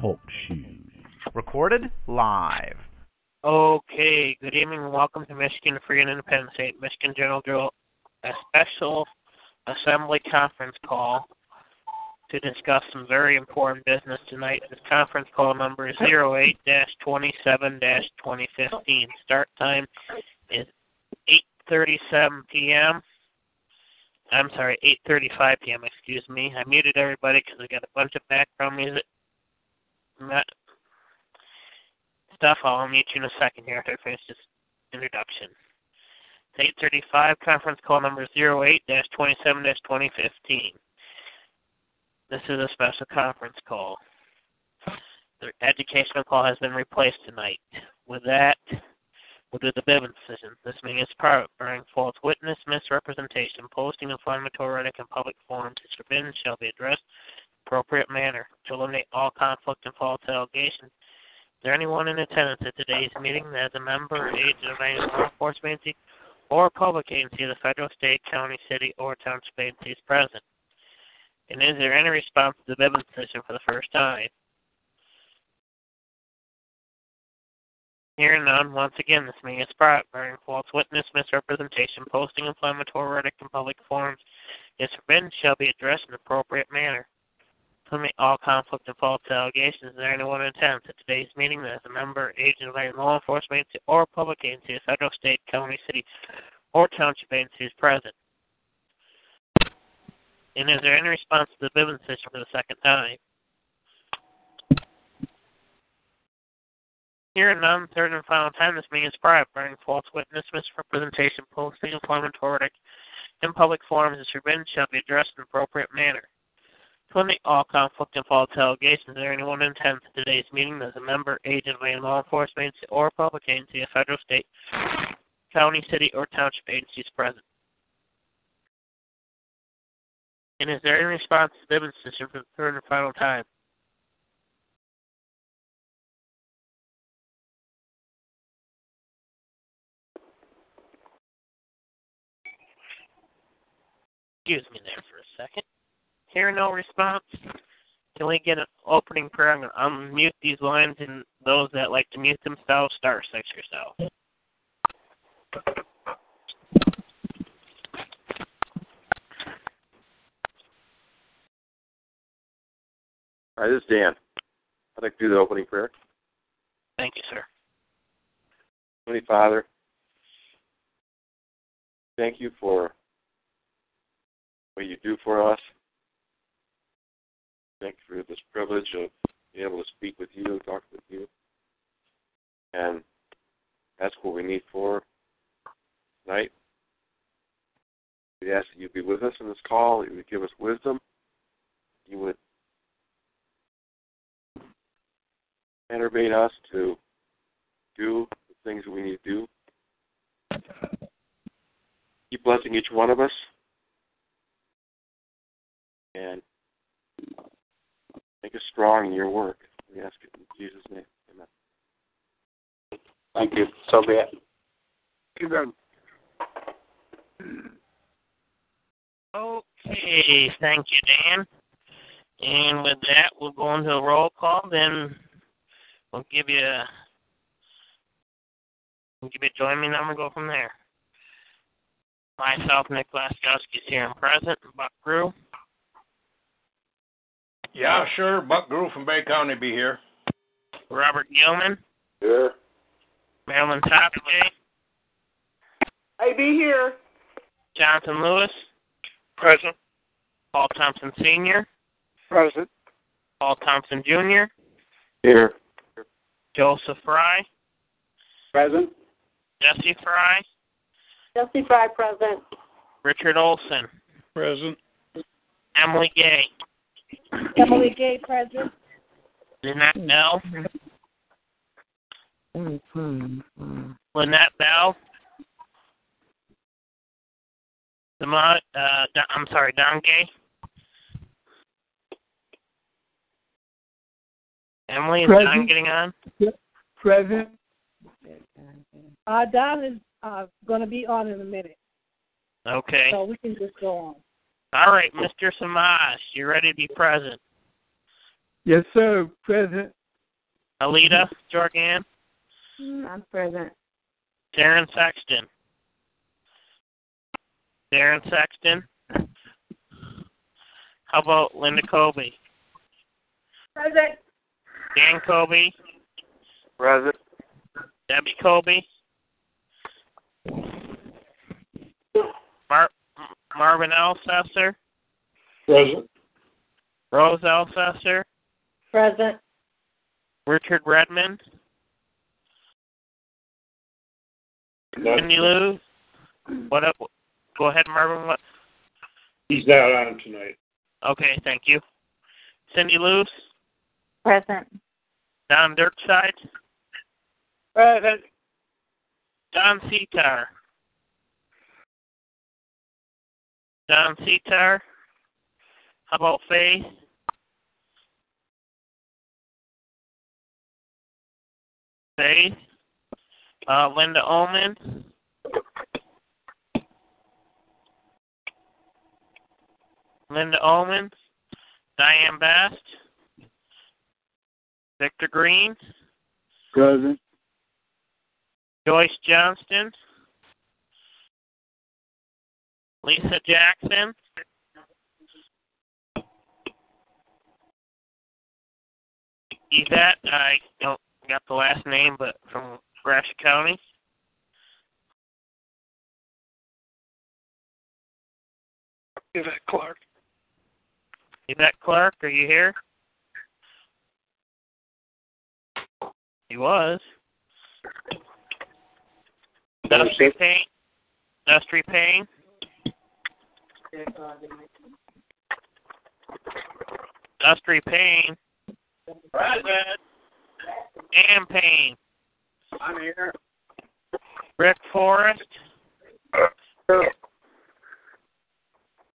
Talk shoes. Recorded live. Okay, good evening and welcome to Michigan Free and Independent State, Michigan General Jural, a special assembly conference call to discuss some very important business tonight. This conference call number is 08-27-2015. Start time is 8.37 p.m. I'm sorry, 8.35 p.m., excuse me. I muted everybody because I got a bunch of background music. Stuff. I'll mute you in a second here after I finish this introduction. It's 8.35, conference call number 08-27-2015. This is a special conference call. The educational call has been replaced tonight. With that, we'll do the Bivens decision. This is private, bearing false witness, misrepresentation, posting inflammatory rhetoric in public forums is forbidden shall be addressed in appropriate manner to eliminate all conflict and false allegations. Is there anyone in attendance at today's meeting that is a member or agent of any law enforcement agency or public agency of the federal, state, county, city, or township agencies present? And is there any response to the Bivens decision for the first time? Hearing none, once again, this meeting is bearing false witness, misrepresentation, posting inflammatory rhetoric in public forums is forbidden, shall be addressed in appropriate manner. Limit all conflict and false allegations. Is there anyone in attendance at today's meeting that is a member, agent of any law enforcement agency or public agency, federal, state, county, city, or township agencies present? And is there any response to the Bivens decision for the second time? Here none, third and final time, this meeting is private, bearing false witness, misrepresentation, posting employment rhetoric in public forums is forbidden, shall be addressed in an appropriate manner. To limit all conflict and false allegations, there anyone in attendance at today's meeting is a member, agent of law enforcement agency or public agency, a federal, state, county, city, or township agencies present? And is there any response to the decision for the third and final time? Excuse me there for a second. Hearing no response, can we get an opening prayer? I'm going to unmute these lines, and those that like to mute themselves, star six yourself. Hi, this is Dan. I'd like to do the opening prayer. Thank you, sir. Heavenly Father, thank you for what you do for us. Thank you for this privilege of being able to speak with you, talk with you. And that's what we need for tonight. We ask that you be with us in this call, you would give us wisdom, you would enervate us to do the things that we need to do. Keep blessing each one of us. And make us strong in your work. We ask it in Jesus' name. Amen. Thank you. So be it. Amen. Okay, thank you, Dan. And with that, we'll go into a roll call. Then we'll give you a we'll give you a join me number. Go from there. Myself, Nick Laskowski, is here and present. Buck Grew. Yeah, sure. Buck Grew from Bay County be here. Robert Gilman. Here. Marilyn Topke. I be here. Jonathan Lewis. Present. Paul Thompson Sr. Present. Paul Thompson Jr. Here. Joseph Fry. Present. Jesse Fry. Jesse Fry present. Richard Olson. Present. Emily Gay. Emily Gay present. Lynette Bell. Lynette Bell. Demont, uh, Don, I'm sorry, Don Gay. Emily, is Don getting on? Present. Uh, Don is uh, going to be on in a minute, Okay. so we can just go on. All right, Mr. Samaj, you ready to be present? Yes, sir. Present. Alita Jorgan, mm, I'm present. Darren Sexton. Darren Sexton. How about Linda Kobe? Present. Dan Kobe, Present. Debbie Kobe, Mar- Marvin Elsesser, Present. Rose Elsesser, Present. Richard Redmond, Cindy Lou. What up? Go ahead, Marvin. What? He's not on tonight. Okay, thank you. Cindy Luce, Present. Don Dirkside, Present. Don Seatar. Don Seatar. How about Faith? Faith. Uh, Linda Ullman. Linda Ullman. Diane Bast. Victor Green. Present. Joyce Johnston. Lisa Jackson. Yvette, I don't got the last name, but from Gratiot County. Yvette Clark. Yvette Clark, are you here? He was. Dusty Payne. Dusty Payne. Dusty Payne. Present. Ann Payne. I'm here. Rick Forrest.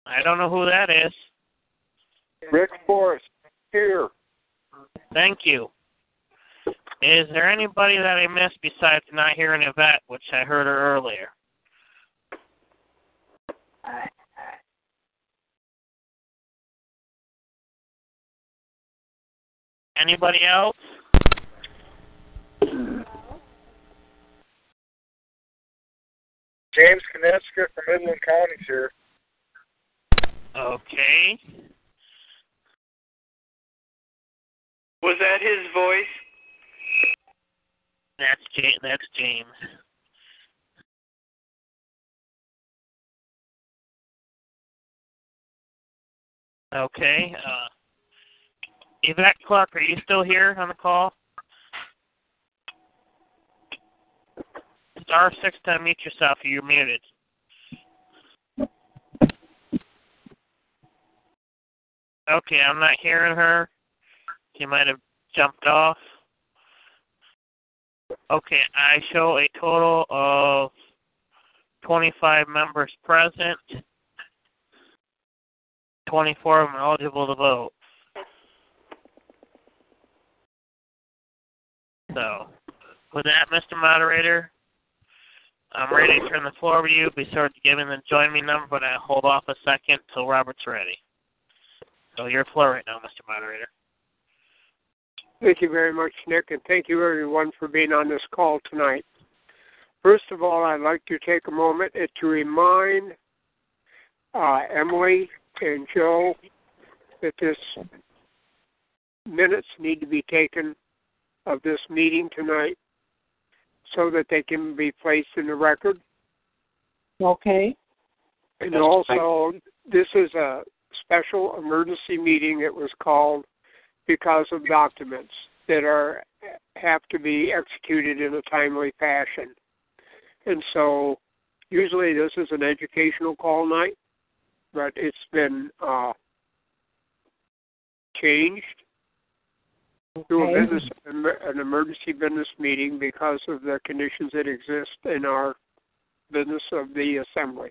I don't know who that is. Rick Forrest. Here. Thank you. Is there anybody that I missed besides not hearing Yvette, which I heard her earlier? Uh, Anybody else? James Kneska from Midland County's here. Okay. Was that his voice? That's James. That's James. Okay. Uh, Yvette Clark, are you still here on the call? Star six to unmute yourself. You're muted. Okay, I'm not hearing her. She might have jumped off. Okay, I show a total of 25 members present. 24 of them eligible to vote. So, with that, Mr. Moderator, I'm ready to turn the floor over to you. Be sure to give in the join me number, but I hold off a second till Robert's ready. So your floor right now, Mr. Moderator. Thank you very much, Nick, and thank you everyone for being on this call tonight. First of all, I'd like to take a moment to remind uh, Emily and Joe that this minutes need to be taken of this meeting tonight so that they can be placed in the record. Okay. And also, this is a special emergency meeting that was called because of documents that are have to be executed in a timely fashion. And so, usually this is an educational call night, but it's been uh, changed to a Okay. business an emergency business meeting because of the conditions that exist in our business of the assembly.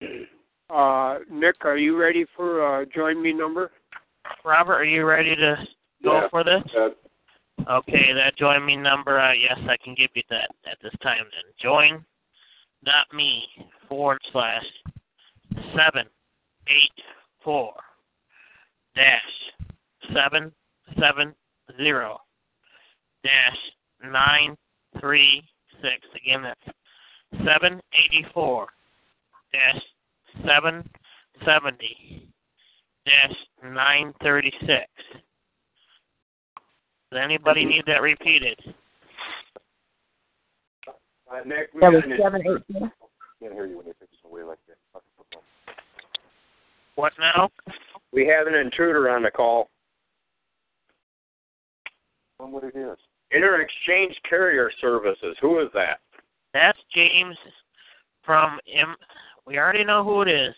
Uh, Nick, are you ready for uh, join me number? Robert, are you ready to go Yeah. for this? Uh, Okay, that join me number, uh, yes, I can give you that at this time then. Join dot me forward slash seven eight four dash seven seven zero dash nine three six. Again, that's seven eighty four dash seven seventy dash nine thirty six. Does anybody need that repeated? Uh, Nick, we That was seven eight four. can't hear you when you're away like that. What now? We have an intruder on the call. Tell them what it is. Inter-exchange carrier services. Who is that? That's James from M. We already know who it is.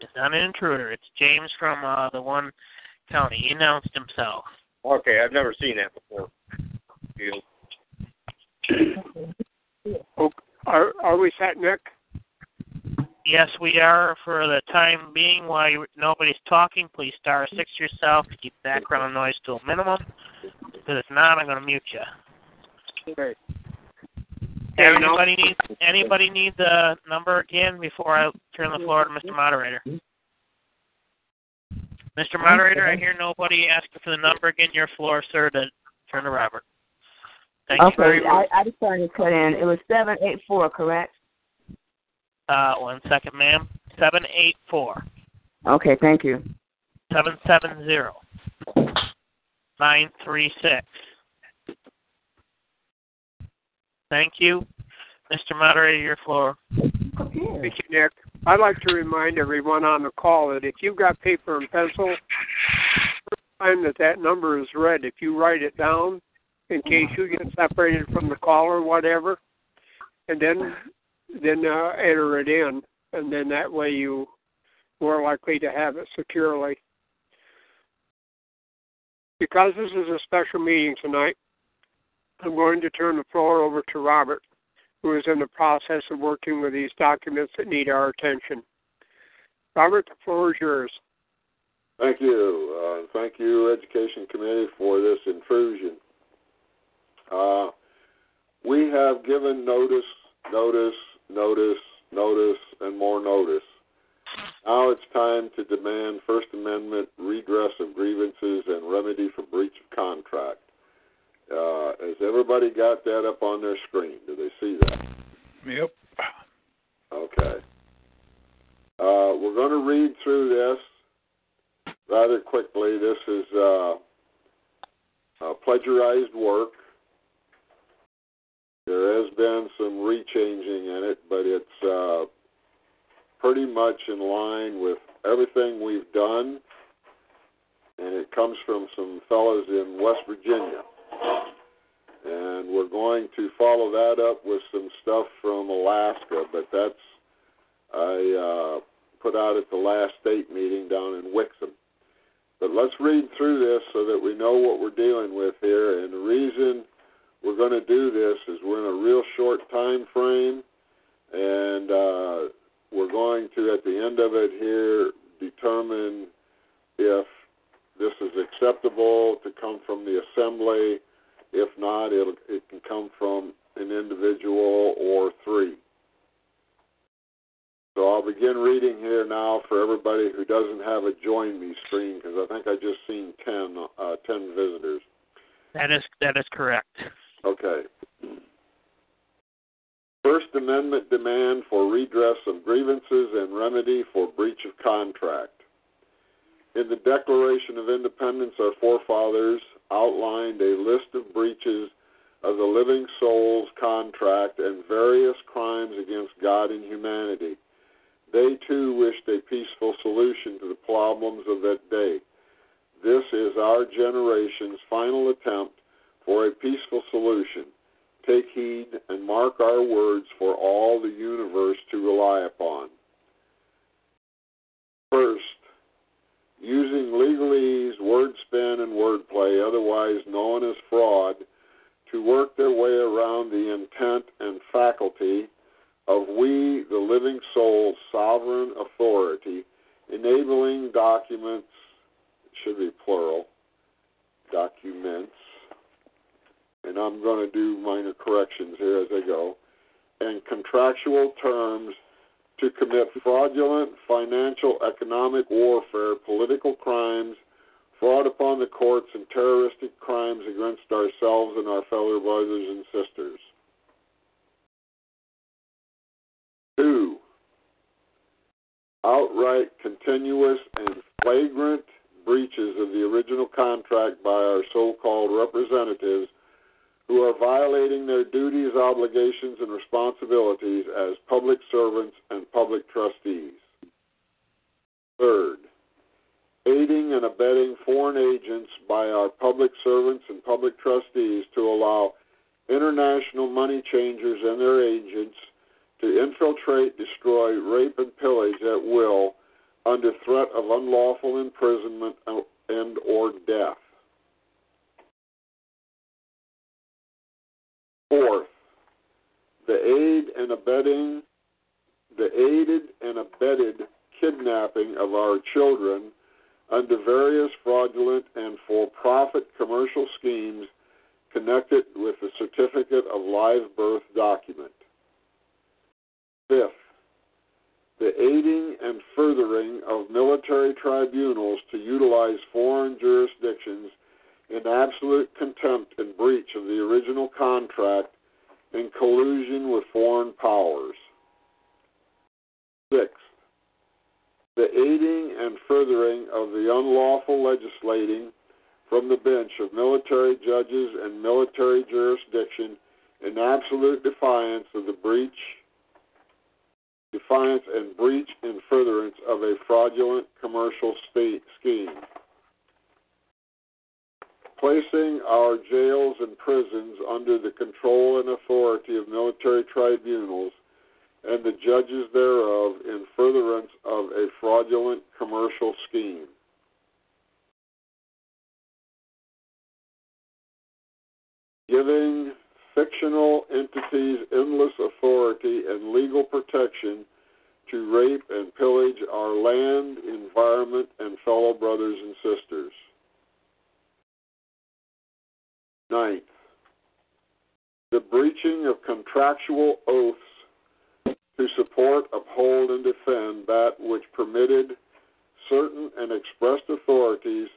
It's not an intruder. It's James from uh, the one county. He announced himself. Okay, I've never seen that before. Deal. Are are we set, Nick? Yes, we are for the time being. While nobody's talking, please star six yourself to keep background noise to a minimum. Because if not, I'm going to mute you. Okay. Anybody need anybody need the number again before I turn the floor to Mr. Moderator? Mr. Moderator, I hear nobody asking for the number again. Your floor, sir, to turn to Robert. Thank you very Okay, I, much. I just started to cut in. It was seven eight four, correct? Uh, one second, ma'am. Seven eight four Okay, thank you. 770 936. Thank you, Mr. Moderator. Your floor. Thank you, Nick. I'd like to remind everyone on the call that if you've got paper and pencil, first time that that number is read, if you write it down in case you get separated from the call or whatever, and then then uh, enter it in, and then that way you more likely to have it securely. Because this is a special meeting tonight, I'm going to turn the floor over to Robert who is in the process of working with these documents that need our attention. Robert, the floor is yours. Thank you. Uh, thank you, Education Committee, for this intrusion. Uh, we have given notice, notice, notice, notice, and more notice. Now it's time to demand First Amendment redress of grievances and remedy for breach of contract. Uh, has everybody got that up on their screen? Do they see that? Yep. Okay. Uh, we're going to read through this rather quickly. This is uh, uh, plagiarized work. There has been some rechanging in it, but it's uh, pretty much in line with everything we've done, and it comes from some fellows in West Virginia and we're going to follow that up with some stuff from Alaska, but that's I uh, put out at the last state meeting down in Wixom. But let's read through this so that we know what we're dealing with here. And the reason we're going to do this is we're in a real short time frame, and uh, we're going to, at the end of it here, determine if this is acceptable to come from the assembly if not, it'll, it can come from an individual or three. So I'll begin reading here now for everybody who doesn't have a join me screen because I think I just seen 10, uh, 10 visitors. That is that is correct. Okay. First Amendment demand for redress of grievances and remedy for breach of contract. In the Declaration of Independence, our forefathers outlined a list of breaches of the living soul's contract and various crimes against God and humanity. They too wished a peaceful solution to the problems of that day. This is our generation's final attempt for a peaceful solution. Take heed and mark our words for all the universe to rely upon. First, using legalese, word spin, and wordplay, otherwise known as fraud, to work their way around the intent and faculty of we, the living soul's sovereign authority, enabling documents, it should be plural, documents, and I'm going to do minor corrections here as I go, and contractual terms to commit fraudulent financial, economic warfare, political crimes, fraud upon the courts, and terroristic crimes against ourselves and our fellow brothers and sisters. Two, outright, continuous, and flagrant breaches of the original contract by our so called representatives who are violating their duties, obligations, and responsibilities as public servants and public trustees. Third, aiding and abetting foreign agents by our public servants and public trustees to allow international money changers and their agents to infiltrate, destroy, rape, and pillage at will under threat of unlawful imprisonment and or death. Fourth, the aid and abetting the aided and abetted kidnapping of our children under various fraudulent and for profit commercial schemes connected with the certificate of live birth document. Fifth, the aiding and furthering of military tribunals to utilize foreign jurisdictions in absolute contempt and breach of the original contract in collusion with foreign powers. Sixth, the aiding and furthering of the unlawful legislating from the bench of military judges and military jurisdiction in absolute defiance of the breach, defiance and breach in furtherance of a fraudulent commercial state scheme. Placing our jails and prisons under the control and authority of military tribunals and the judges thereof in furtherance of a fraudulent commercial scheme. Giving fictional entities endless authority and legal protection to rape and pillage our land, environment, and fellow brothers and sisters. Ninth, the breaching of contractual oaths to support, uphold, and defend that which permitted certain and expressed authorities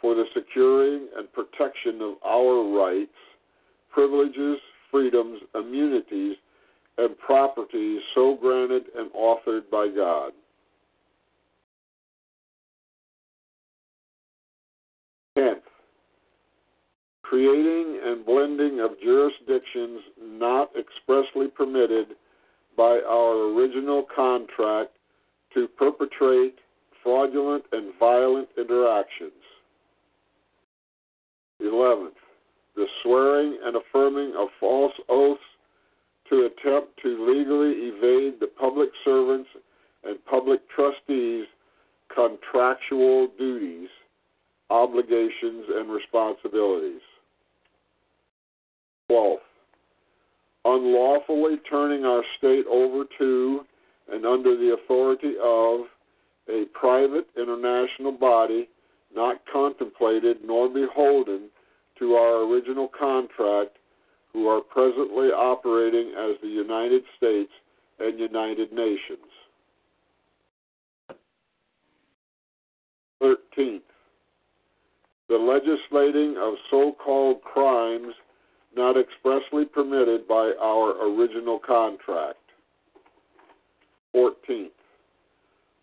for the securing and protection of our rights, privileges, freedoms, immunities, and properties so granted and authored by God. Tenth, creating and blending of jurisdictions not expressly permitted by our original contract to perpetrate fraudulent and violent interactions. 11th, the swearing and affirming of false oaths to attempt to legally evade the public servants and public trustees' contractual duties, obligations, and responsibilities. 12th, unlawfully turning our state over to and under the authority of a private international body not contemplated nor beholden to our original contract, who are presently operating as the United States and United Nations. 13th, the legislating of so called crimes not expressly permitted by our original contract. 14th,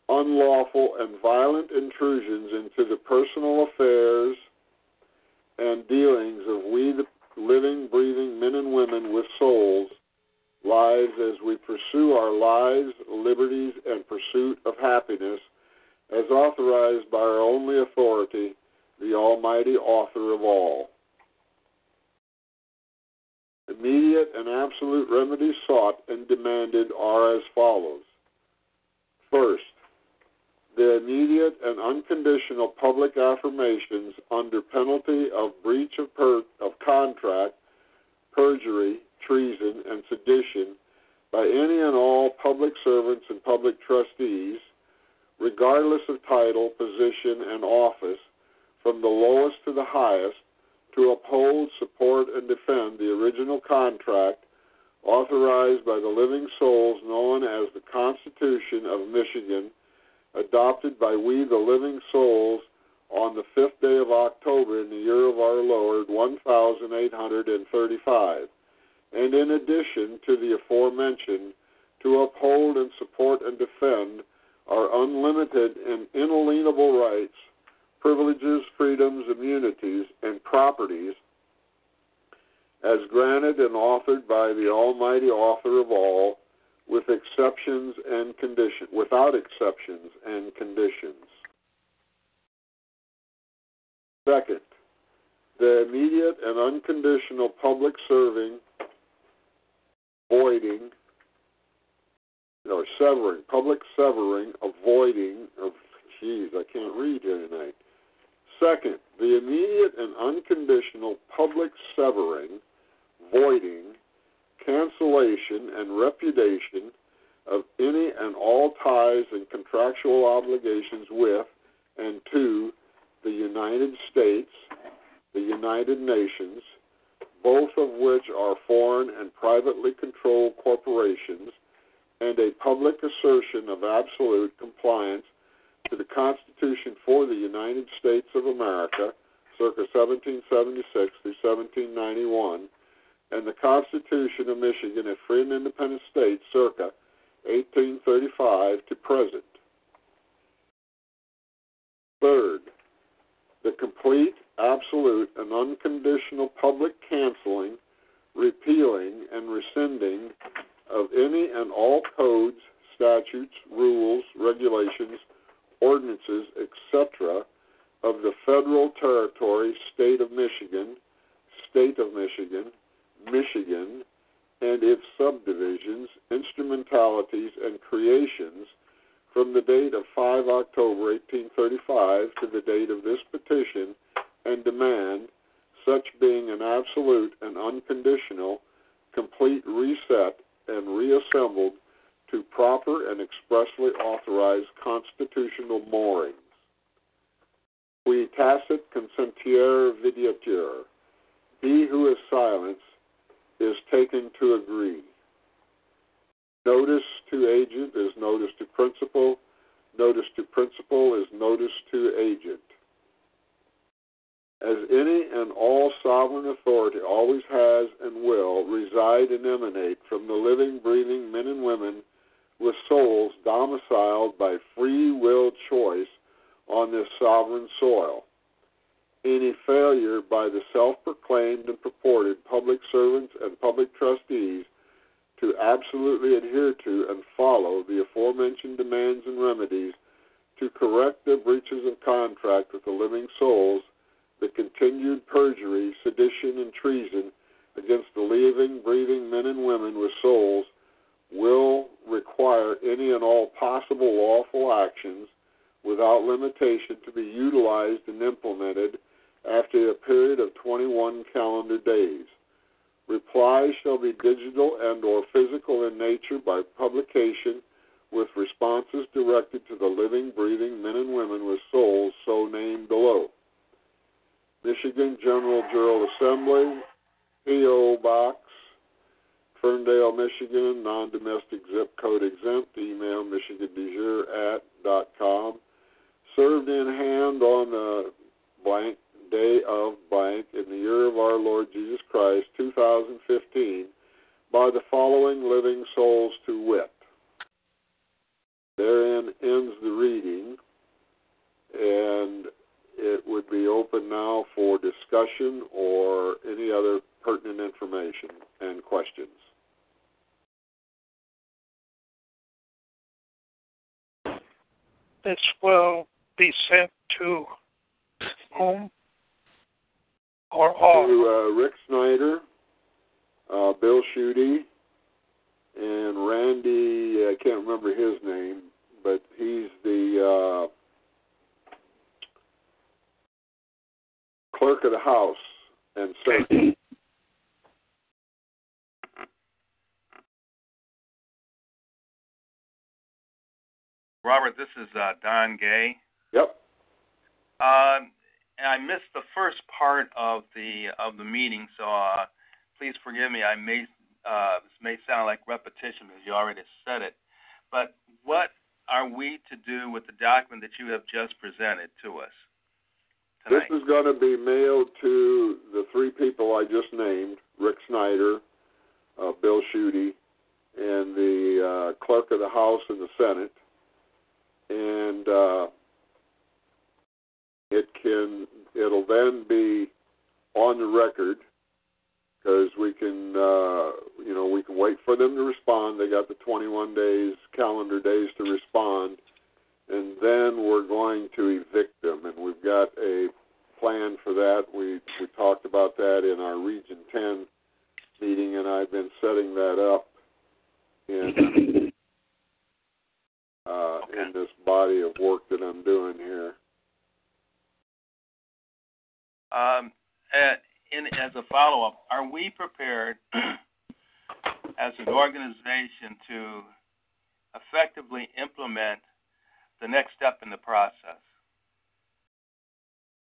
unlawful and violent intrusions into the personal affairs and dealings of we, the living, breathing men and women with souls, lives as we pursue our lives, liberties, and pursuit of happiness as authorized by our only authority, the Almighty Author of all. Immediate and absolute remedies sought and demanded are as follows. First, the immediate and unconditional public affirmations under penalty of breach of, per- of contract, perjury, treason, and sedition by any and all public servants and public trustees, regardless of title, position, and office, from the lowest to the highest, to uphold, support, and defend the original contract authorized by the living souls known as the Constitution of Michigan, adopted by we the living souls on the fifth day of October in the year of our Lord 1835, and in addition to the aforementioned, to uphold and support and defend our unlimited and inalienable rights, privileges, freedoms, immunities, and properties as granted and authored by the Almighty Author of all, with exceptions and conditions, without exceptions and conditions. Second, the immediate and unconditional public serving, voiding, or severing, public severing, avoiding, oh, of, geez, I can't read here tonight. Second, the immediate and unconditional public severing, voiding, cancellation, and repudiation of any and all ties and contractual obligations with and to the United States, the United Nations, both of which are foreign and privately controlled corporations, and a public assertion of absolute compliance to the Constitution for the United States of America, circa 1776 through 1791, and the Constitution of Michigan, a free and independent state, circa 1835 to present. Third, the complete, absolute, and unconditional public canceling, repealing, and rescinding of any and all codes, statutes, rules, regulations, ordinances, etc., of the federal territory, state of Michigan, state of Michigan, Michigan, and its subdivisions, instrumentalities, and creations from the date of 5 October 1835 to the date of this petition and demand, such being an absolute and unconditional, complete reset and reassembled proper and expressly authorized constitutional moorings. Qui tacet consentire videatur. He who is silent is taken to agree. Notice to agent is notice to principal. Notice to principal is notice to agent. As any and all sovereign authority always has and will reside and emanate from the living, breathing men and women with souls domiciled by free will choice on this sovereign soil. Any failure by the self proclaimed and purported public servants and public trustees to absolutely adhere to and follow the aforementioned demands and remedies to correct their breaches of contract with the living souls, the continued perjury, sedition, and treason against the living, breathing men and women with souls will require any and all possible lawful actions without limitation to be utilized and implemented after a period of 21 calendar days. Replies shall be digital and or physical in nature by publication with responses directed to the living, breathing men and women with souls so named below. Michigan General Jural Assembly, P.O. Box, Ferndale, Michigan, non-domestic zip code exempt, email michigandejure at dot com. Served in hand on the blank day of blank in the year of our Lord Jesus Christ, 2015, by the following living souls to wit. Therein ends the reading, and it would be open now for discussion or any other pertinent information and questions. This will be sent to whom or all? To uh, Rick Snyder, uh, Bill Schuette, and Randy, I can't remember his name, but he's the uh, clerk of the house and secretary. Robert, this is uh, Don Gay. Yep. Um, and I missed the first part of the of the meeting, so uh, please forgive me. I may uh, this may sound like repetition because you already said it, but what are we to do with the document that you have just presented to us? Tonight? This is going to be mailed to the three people I just named Rick Snyder, uh, Bill Schuette, and the uh, clerk of the House and the Senate. And uh, it can, it'll then be on the record because we can, uh, you know, we can wait for them to respond. They got the 21 days, calendar days to respond, and then we're going to evict them. And we've got a plan for that. We we talked about that in our Region 10 meeting, and I've been setting that up in uh, in this body of work that I'm doing here. Um, uh, in, as a follow up, are we prepared as an organization to effectively implement the next step in the process?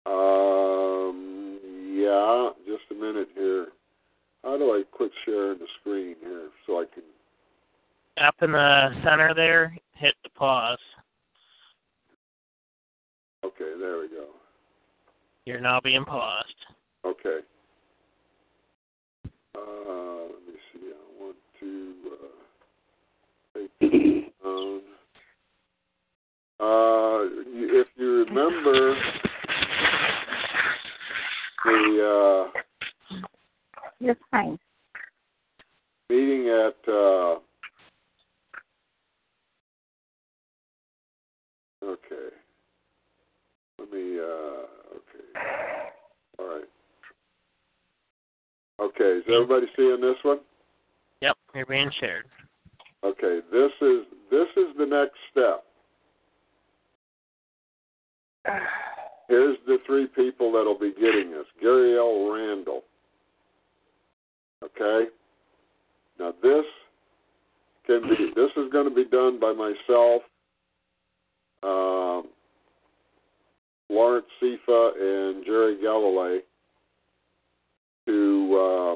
Um, yeah, just a minute here. How do I quit sharing the screen here so I can? Up in the center there, hit the pause. Okay, there we go. You're now being paused. Okay. Uh, let me see. I want to uh, take this down. Uh, if you remember the uh, You're fine. meeting at uh, okay. Let me uh, okay. All right. Okay, is everybody seeing this one? Yep, you're being shared. Okay, this is this is the next step. Here's the three people that'll be getting this. Gary L. Randall. Okay? Now this can be this is going to be done by myself, um, Lawrence and Jerry Galloway to uh,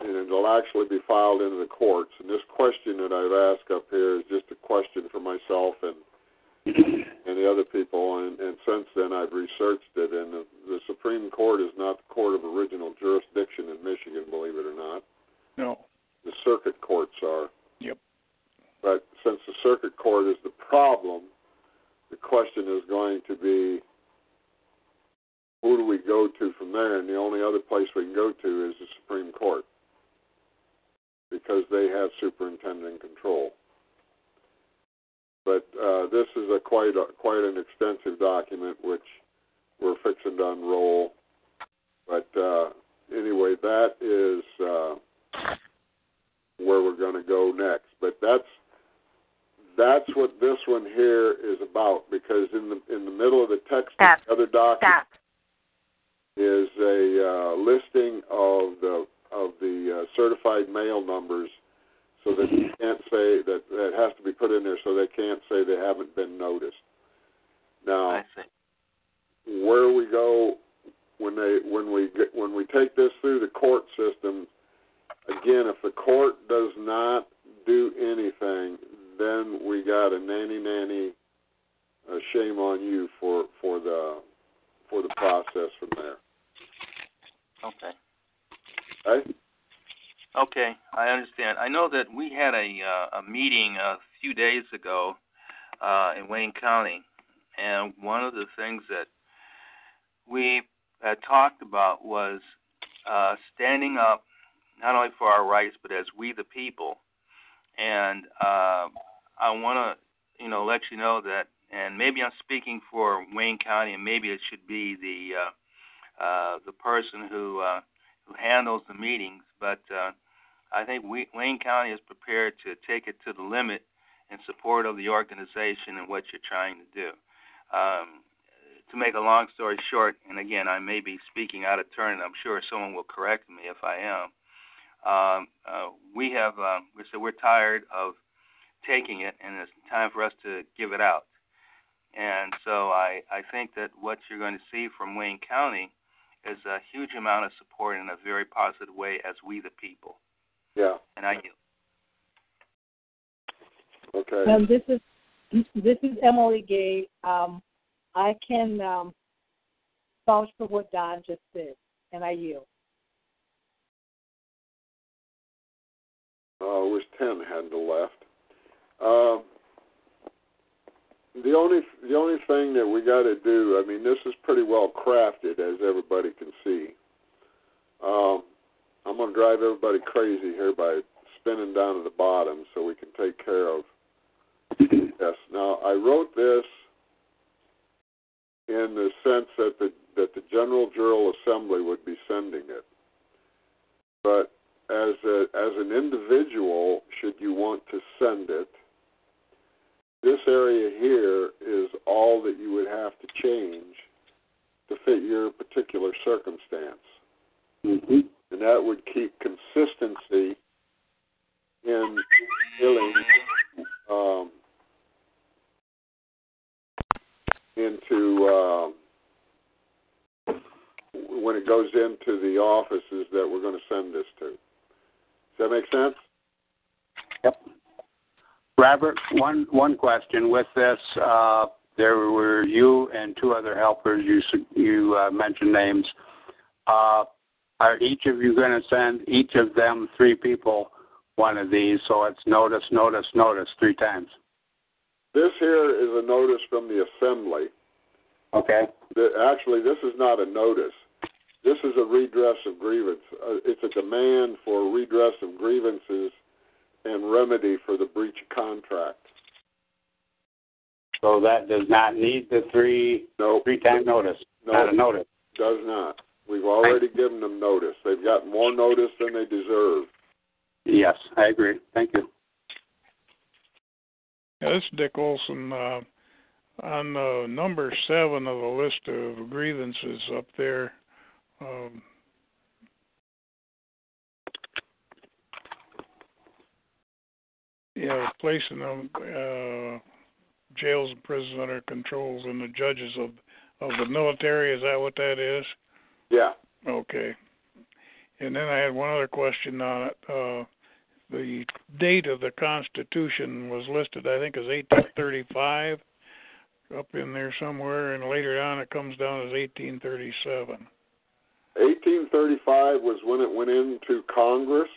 and it'll actually be filed into the courts. And this question that I've asked up here is just a question for myself and and the other people. And, and since then, I've researched it, and the, the Supreme Court is not the court of original jurisdiction in Michigan, believe it or not. No. The circuit courts are. Yep. But since the circuit court is the problem, the question is going to be who do we go to from there? And the only other place we can go to is the Supreme Court because they have superintendent control. But uh, this is a quite a, quite an extensive document which we're fixing to unroll. But uh, anyway, that is uh, where we're going to go next. But that's that's what this one here is about because in the in the middle of the text Stop. of the other document Stop. Is a uh, listing of the of the uh, certified mail numbers, so that you can't say that that has to be put in there, so they can't say they haven't been noticed. Now, where we go when they when we get, when we take this through the court system, again, if the court does not do anything, then we got a nanny nanny. Uh, shame on you for for the for the process from there. Okay. Okay. Okay, I understand. I know that we had a uh, a meeting a few days ago uh, in Wayne County, and one of the things that we had talked about was uh, standing up not only for our rights but as we the people. And uh, I want to, you know, let you know that, and maybe I'm speaking for Wayne County, and maybe it should be the uh, uh, the person who uh, who handles the meetings, but uh, I think we, Wayne County is prepared to take it to the limit in support of the organization and what you're trying to do. Um, to make a long story short, and again, I may be speaking out of turn, and I'm sure someone will correct me if I am. Um, uh, we have, uh, we said we're tired of taking it, and it's time for us to give it out. And so I, I think that what you're going to see from Wayne County is a huge amount of support in a very positive way as we the people. Yeah. And I yield. Okay. Um, this is this is Emily Gay. Um, I can um, vouch for what Don just said, and I yield. Uh, wish ten hadn't left. Um, the only the only thing that we got to do, I mean, this is pretty well crafted, as everybody can see. Um, I'm going to drive everybody crazy here by spinning down to the bottom so we can take care of this. Now, I wrote this in the sense that the that the General Jural Assembly would be sending it, but as a as an individual, should you want to send it, this area here is all that you would have to change to fit your particular circumstance. Mm-hmm. And that would keep consistency in filling um, into um, when it goes into the offices that we're going to send this to. Does that make sense? Yep. Robert, one one question with this. Uh, there were you and two other helpers. You you uh, mentioned names. Uh, are each of you going to send each of them three people one of these? So it's notice, notice, notice three times. This here is a notice from the assembly. Okay. Actually, this is not a notice. This is a redress of grievance. Uh, it's a demand for redress of grievances and remedy for the breach of contract. So that does not need the three no three time notice. No, Not a notice. does not. We've already given them notice. They've got more notice than they deserve. Yes, I agree. Thank you. Yeah, this is Dick Olson. Uh, on uh, number seven of the list of grievances up there, um, yeah, placing them uh, jails and prisons under controls and the judges of of the military. Is that what that is? Yeah. Okay. And then I had one other question on it. Uh, the date of the Constitution was listed, I think, as 1835, up in there somewhere, and later on it comes down as 1837. 1835 was when it went into Congress.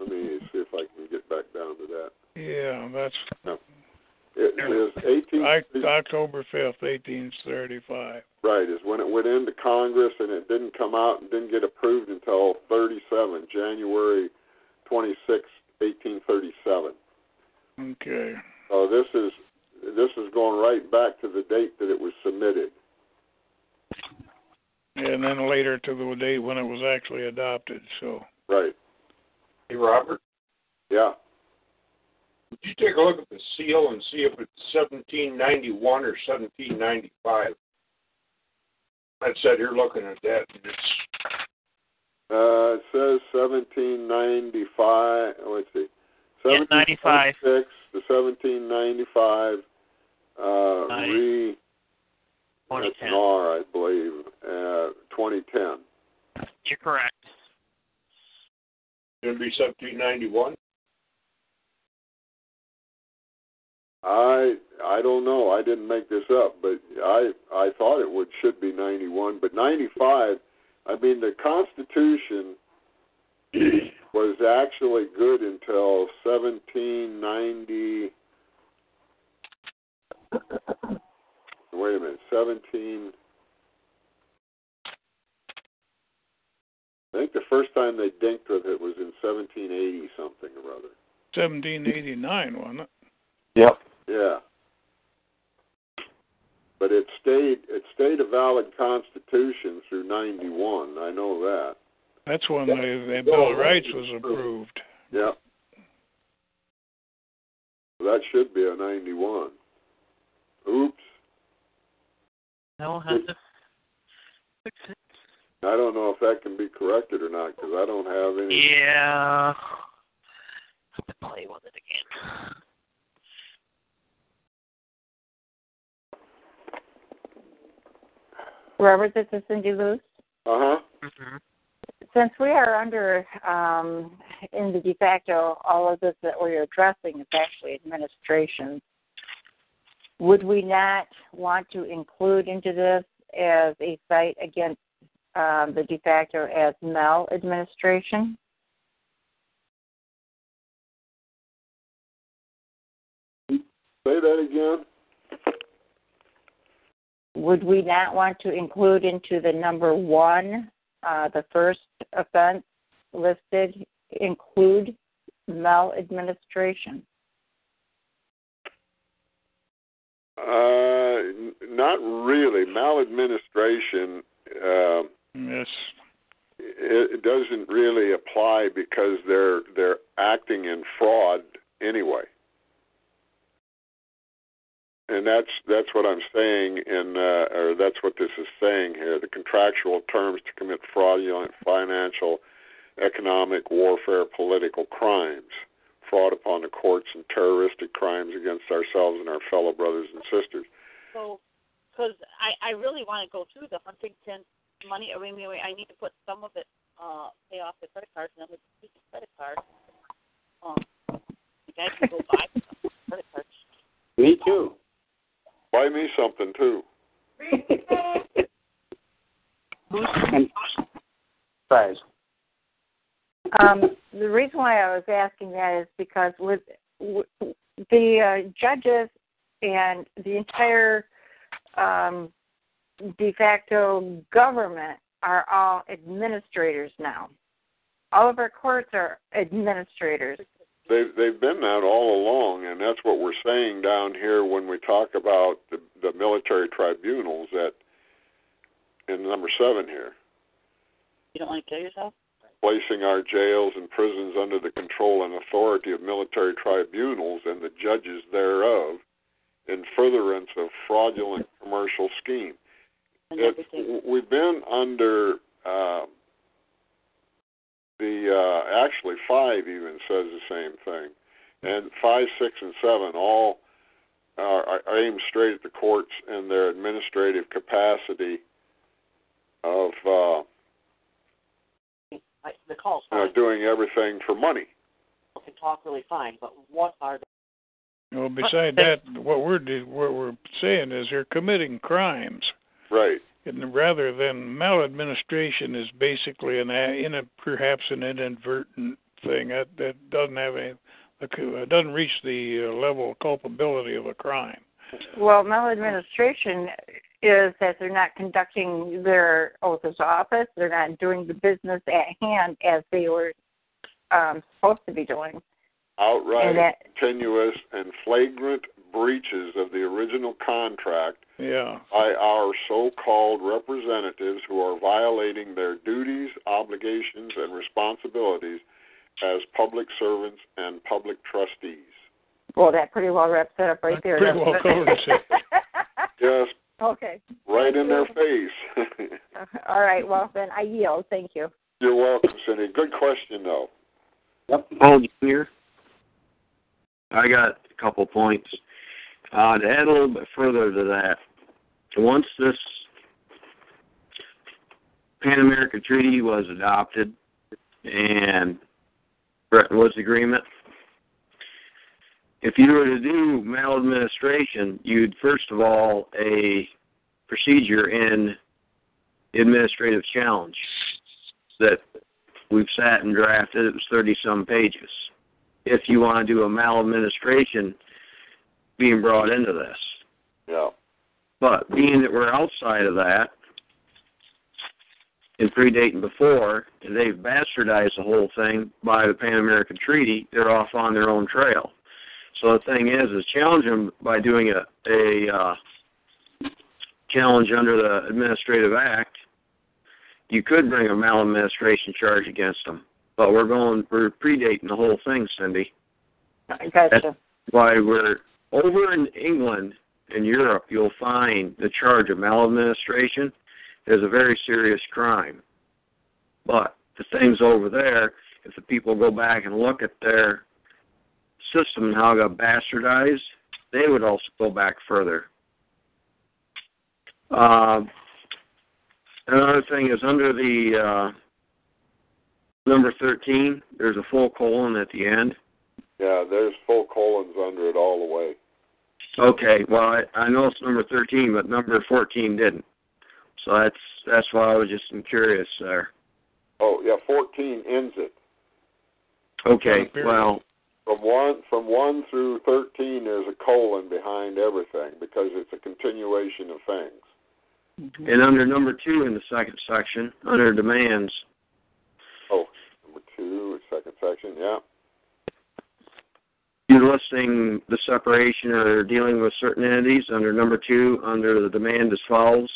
Let me see if I can get back down to that. Yeah, that's No. It is 18. October 5th, 1835. Right, is when it went into Congress and it didn't come out and didn't get approved until 37, January 26, 1837. Okay. So this is this is going right back to the date that it was submitted. And then later to the date when it was actually adopted. So Right. Hey, Robert, Yeah. would you take a look at the seal and see if it's 1791 or 1795? i said you're looking at that, and it's Uh, it says 1795. oh, Let's see. Yeah, 95. 1796 to 1795. Uh, Nice. re. That's 2010. an R, I believe. Uh, 2010. You're correct. Going to be 1791. I I don't know. I didn't make this up, but I I thought it would should be 91, but 95. I mean, the Constitution was actually good until 1790. Wait a minute, 17. I think the first time they dinked with it was in 1780 something or other. 1789, wasn't it? Yep. Yeah. But it stayed it stayed a valid constitution through ninety one. I know that. That's when the, the Bill of Rights was approved. Yeah. That should be a ninety one. Oops. No, have to fix it. I don't know if that can be corrected or not because I don't have any. Yeah. Have to play with it again. Robert, this is Cindy Luce. Uh huh. hmm since we are under um, in the de facto, all of this that we're addressing is actually administration. Would we not want to include into this as a site against um, the de facto as maladministration? Say that again. Would we not want to include into the number one, uh, the first offense listed, include maladministration? Uh, not really. Maladministration. Uh, yes. It, it doesn't really apply because they're they're acting in fraud anyway. And that's that's what I'm saying in uh, or that's what this is saying here. The contractual terms to commit fraudulent financial, economic, warfare, political crimes, fraud upon the courts, and terroristic crimes against ourselves and our fellow brothers and sisters. So, because I I really want to go through the Huntington money. I mean, I need to put some of it uh pay off the credit cards, and then with the credit card, um, you guys can go buy some credit cards. Me too. Buy me something too. Guys. Um, the reason why I was asking that is because with, with the uh, judges and the entire um, de facto government are all administrators now. All of our courts are administrators. They've they've been that all along, and that's what we're saying down here when we talk about the, the military tribunals. That in number seven here, You don't want to kill yourself? placing our jails and prisons under the control and authority of military tribunals and the judges thereof, in furtherance of fraudulent commercial scheme. It, we've been under uh, the uh, actually five even says the same thing, and five, six, and seven all are, are aimed straight at the courts and their administrative capacity of uh, I, the call's you know, doing everything for money. You can talk really fine, but what are the Well, beside that, what we're what we're saying is they're committing crimes. Right. And rather than maladministration is basically an a- in a perhaps an inadvertent thing that that doesn't have any uh, doesn't reach the uh, level of culpability of a crime. Well, maladministration is that they're not conducting their oath of office. They're not doing the business at hand as they were um, supposed to be doing. Outright, And that- continuous, and flagrant breaches of the original contract Yeah. by our so-called representatives who are violating their duties, obligations, and responsibilities as public servants and public trustees. Well, that pretty well wraps it up right there. pretty well it? covers it. Yes, okay. right in their face. Uh-huh. All right. Well, then I yield. Thank you. You're welcome, Cindy. Good question, though. Yep. Paul Jr. I got a couple points. Uh, to add a little bit further to that, once this Pan American Treaty was adopted and Bretton Woods Agreement, if you were to do maladministration, you'd first of all a procedure in administrative challenge that we've sat and drafted. It was 30 some pages. If you want to do a maladministration being brought into this. Yeah. But being that we're outside of that and predating before, and they've bastardized the whole thing by the Pan American Treaty, they're off on their own trail. So the thing is, is challenge them by doing a, a uh, challenge under the Administrative Act. You could bring a maladministration charge against them, but we're going, we're predating the whole thing, Cindy. I gotcha. That's why we're over in England and Europe. You'll find the charge of maladministration is a very serious crime. But the things over there, if the people go back and look at their system and how it got bastardized, they would also go back further. Um, another thing is under the uh, number 13, there's a full colon at the end. Yeah, there's full colons under it all the way. Okay, well, I, I know it's number 13, but number 14 didn't. So that's that's why I was just curious there. Oh yeah, 14 ends it. Okay, well, From one from one through 13, there's a colon behind everything because it's a continuation of things. Mm-hmm. and under number two in the second section, under demands, Oh, number two, second section. Yeah. Listing the separation or dealing with certain entities. Under number two, under the demand as follows.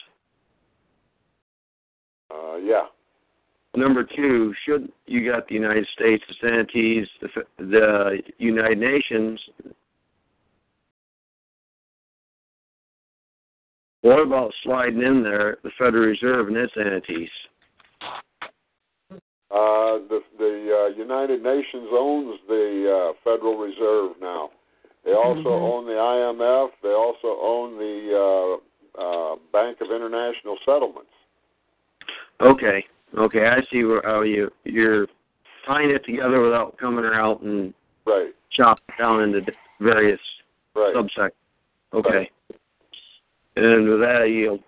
Uh, yeah. Number two, should you got the United States, its entities, the, the United Nations. What about sliding in there the Federal Reserve and its entities? Uh, the the uh, United Nations owns the uh, Federal Reserve now. They also own the IMF. They also own the uh, uh, Bank of International Settlements. Okay, okay, I see where how you you're tying it together without coming out and Right. chopping it down into various Right. subsections. Okay. And with that, I yield.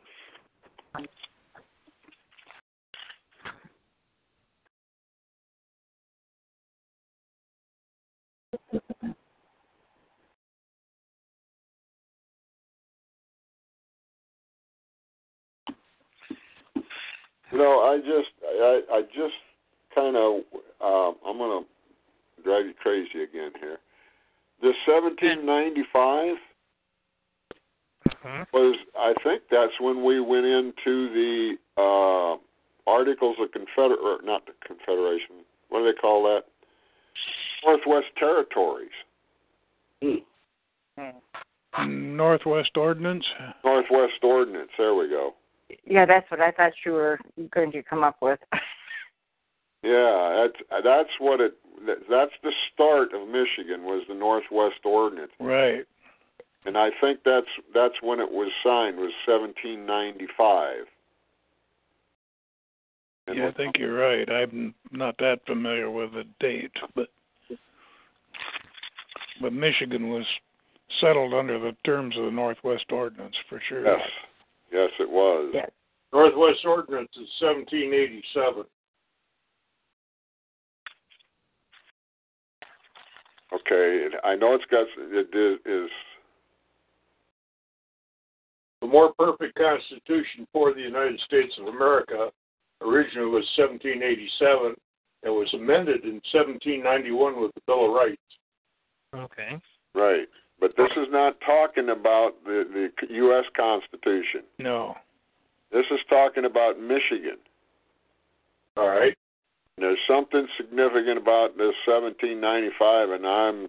You know, I just, I, I just kind of, um, I'm gonna drive you crazy again here. The 1795 was, I think that's when we went into the uh, Articles of Confeder, or not the Confederation. What do they call that? Northwest Territories. Northwest Ordinance. Northwest Ordinance. There we go. Yeah, that's what I thought you were going to come up with. Yeah, that's that's what it. That's the start of Michigan was the Northwest Ordinance, Right. and I think that's that's when it was signed was 1795. And Yeah, I think you're right. I'm not that familiar with the date, but but Michigan was settled under the terms of the Northwest Ordinance for sure. Yes, yes, it was. Yes. Northwest Ordinance is 1787. Okay, I know it's got it is, is The more perfect Constitution for the United States of America originally was 1787 and was amended in 1791 with the Bill of Rights. Okay. right, but this is not talking about the the U.S. Constitution. No. This is talking about Michigan. All right. There's something significant about this 1795, and I'm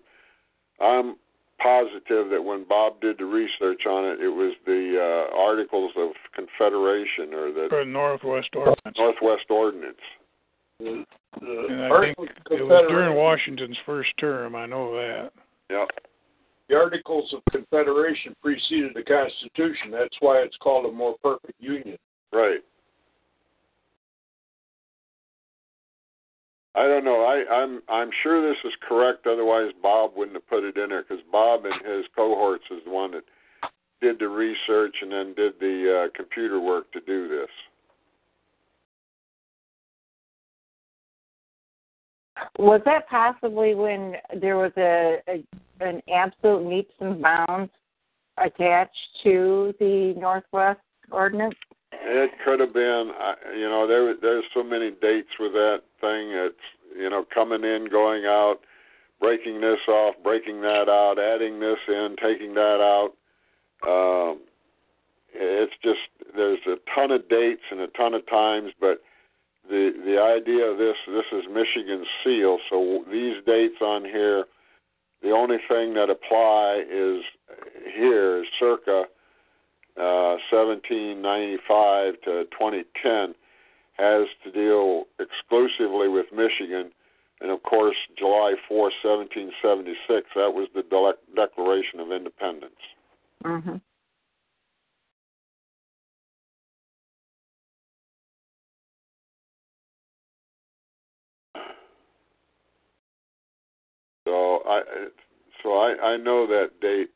I'm positive that when Bob did the research on it, it was the uh, Articles of Confederation or the For the Northwest Ordinance. Northwest Ordinance. The, And I think it was during Washington's first term. I know that. Yep. The Articles of Confederation preceded the Constitution. That's why it's called a more perfect union. Right. I don't know. I, I'm I'm sure this is correct. Otherwise, Bob wouldn't have put it in there because Bob and his cohorts is the one that did the research and then did the uh, computer work to do this. Was that possibly when there was a, a an absolute leaps and bounds attached to the Northwest Ordinance? It could have been, you know, there there's so many dates with that thing. It's you know coming in, going out, breaking this off, breaking that out, adding this in, taking that out. Um, it's just there's a ton of dates and a ton of times, but the the idea of this this is Michigan's seal. So these dates on here, the only thing that apply is here is circa uh, 1795 to 2010 has to deal exclusively with Michigan. And of course, July 4, 1776, that was the Dele- Declaration of Independence. Mm-hmm. So I so I I know that date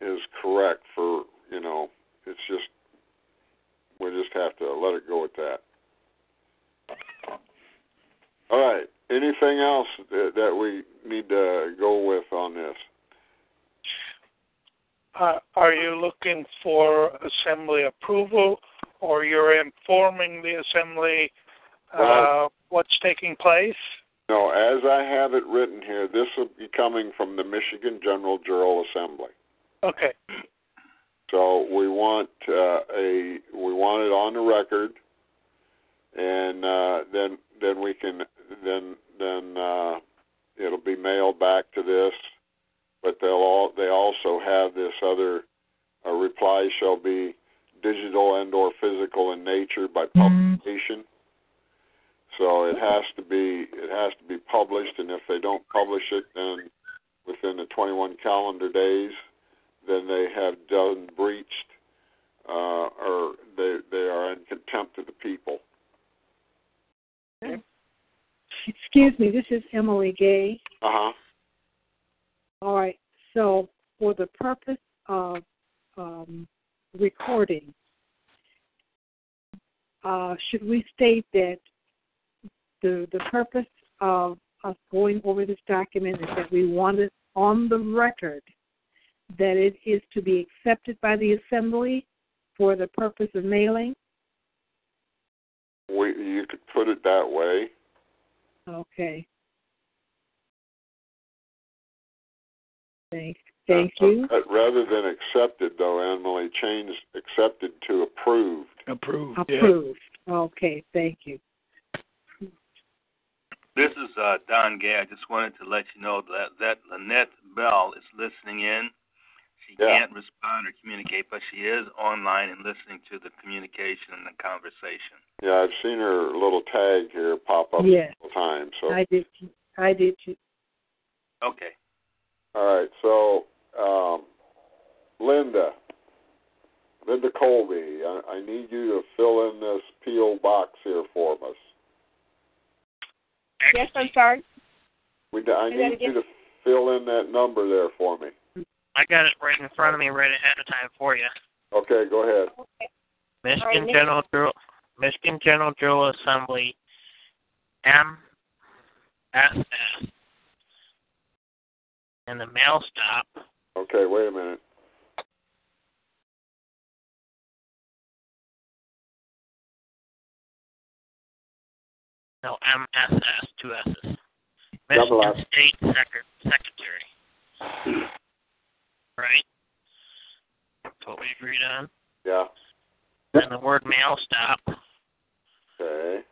is correct for you know it's just we just have to let it go at that. All right. Anything else that, that we need to go with on this? Uh, are you looking for assembly approval, or you're informing the assembly uh, Well- what's taking place? No, as I have it written here, this will be coming from the Michigan General Jural Assembly. Okay. So we want uh, a we want it on the record, and uh, then then we can then then uh, it'll be mailed back to this, but they'll all they also have this other uh, reply shall be digital and or physical in nature by publication. So it has to be it has to be published, and if they don't publish it, then within the 21 calendar days, then they have done breached uh, or they they are in contempt of the people. Excuse me, this is Emily Gay. Uh huh. All right. So, for the purpose of um, recording, uh, should we state that the the purpose of us going over this document is that we want it on the record that it is to be accepted by the assembly for the purpose of mailing? We you could put it that way. Okay. Thank, thank you. But rather than accepted, though, Emily, change accepted to approved. Approved. Approved. Okay, thank you. This is uh, Don Gay. I just wanted to let you know that that Lynette Bell is listening in. She Yeah. can't respond or communicate, but she is online and listening to the communication and the conversation. Yeah, I've seen her little tag here pop up Yes. a couple times. So I did. I did. too. Okay. all right, so um, Linda, Linda Colby, I, I need you to fill in this PO box here for us. Yes, I'm sorry. We I Say need you to fill in that number there for me. I got it right in front of me, right ahead of time for you. Okay, go ahead. Michigan Nick. General Jural, Michigan General Jural Assembly, MSS, and the mail stop. Okay, wait a minute. No, MSS, two S's. Double Michigan S. State Secret, Secretary. Right? That's what we agreed on. Yeah. And the word mail stop. Okay.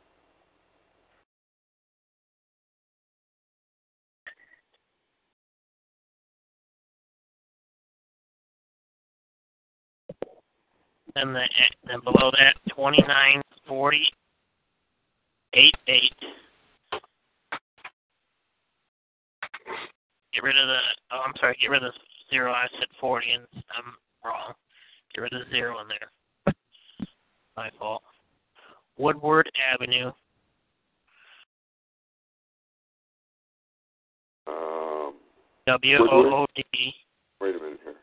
And the then below that twenty nine forty eight eight. Get rid of the oh I'm sorry, get rid of the zero. I said forty and I'm wrong. Get rid of the zero in there. My fault. Woodward Avenue, Um, W O O D wait a minute here.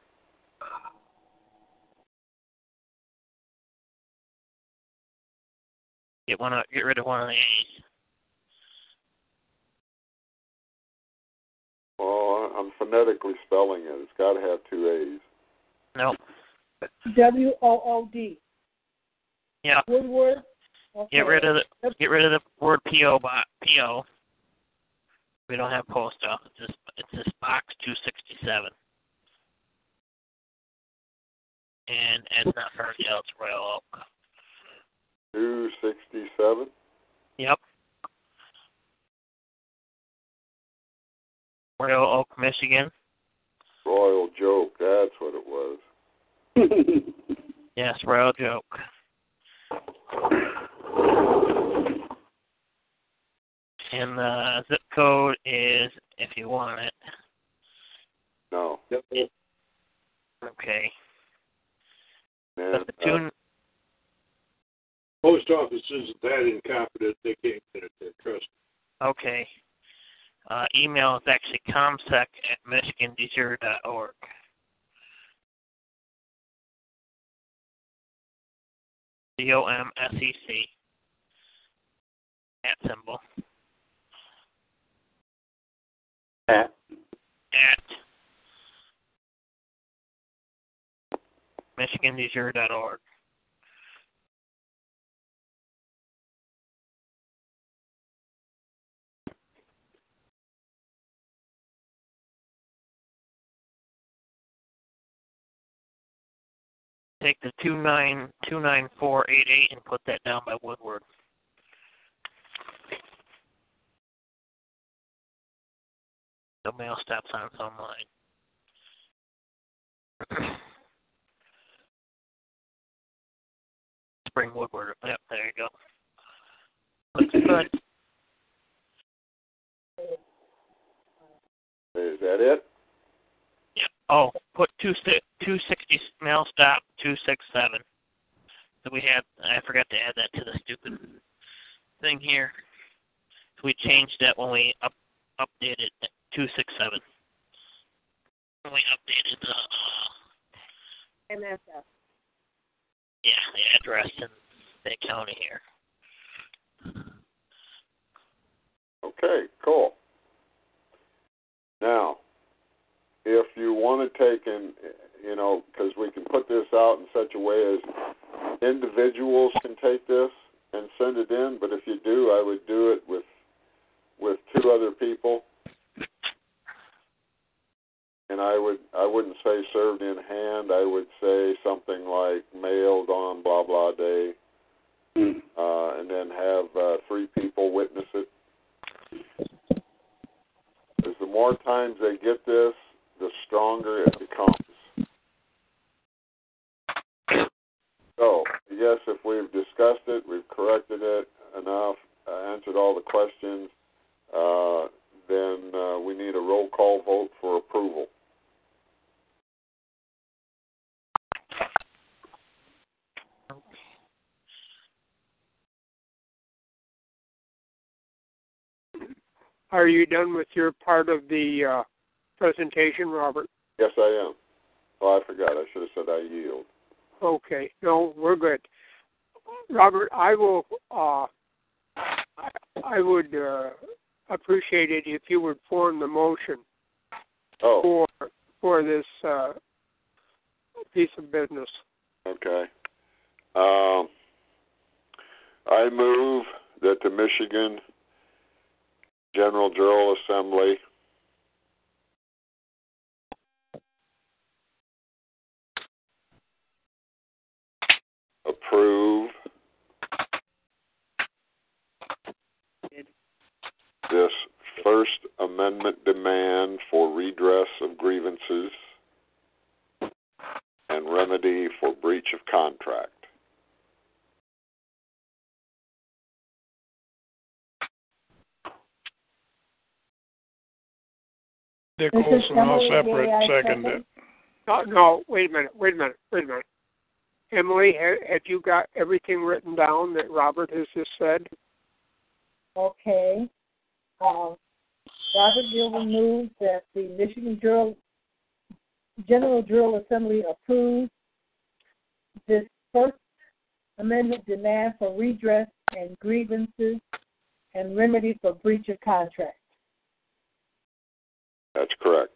Get one of, get rid of one of the A's. Well, oh, I'm phonetically spelling it. It's got to have two A's. Nope. W O O D. Yeah. Woodward. Okay. Get rid of the get rid of the word PO box PO. We don't have post office. It's just it's just box two sixty seven. And it's not Ferndale, it's Royal Oak. Sixty-seven. Yep. Royal Oak, Michigan. Royal joke. That's what it was. Yes, Royal Joke. And the zip code is, if you want it, No. okay. Man, But the two, uh, Post office isn't that incompetent. They can't get it. They're trust. okay. Uh, email is actually comsec at michigandejure.org. C O M S E C at symbol At at michigandejure.org. Take the two nine two nine four eight eight and put that down by Woodward. The mail stop signs online. Spring Woodward. Yep, there you go. Looks good. Is that it? Yep. Oh, put two two sixty mail stop two six seven. So we had I forgot to add that to the stupid thing here. So we changed that when we up updated two six seven. When we updated the uh, MSF. yeah the address in the county here. Okay, cool. Now, if you want to take and you know, because we can put this out in such a way as individuals can take this and send it in, but if you do, I would do it with with two other people. And I would I wouldn't say served in hand. I would say something like mailed on blah blah day, uh, and then have uh, three people witness it. Because the more times they get this, the stronger it becomes. So, yes, if we've discussed it, we've corrected it enough, uh, answered all the questions, uh, then uh, we need a roll call vote for approval. Are you done with your part of the uh, presentation, Robert? Yes, I am. Oh, I forgot. I should have said I yield. Okay. No, we're good. Robert, I will. Uh, I, I would uh, appreciate it if you would form the motion Oh, for for this uh, piece of business. okay. Um, I move that the Michigan General Jural Assembly approve this First Amendment demand for redress of grievances and remedy for breach of contract. Dick This is Olson, I'll Emily separate Gay, second second. it. No, no, wait a minute, wait a minute, wait a minute. Emily, have, have you got everything written down that Robert has just said? Okay. Um, Robert Gilman moves that the Michigan Jural General Jural Assembly approves this First Amendment demand for redress and grievances and remedy for breach of contract. That's correct.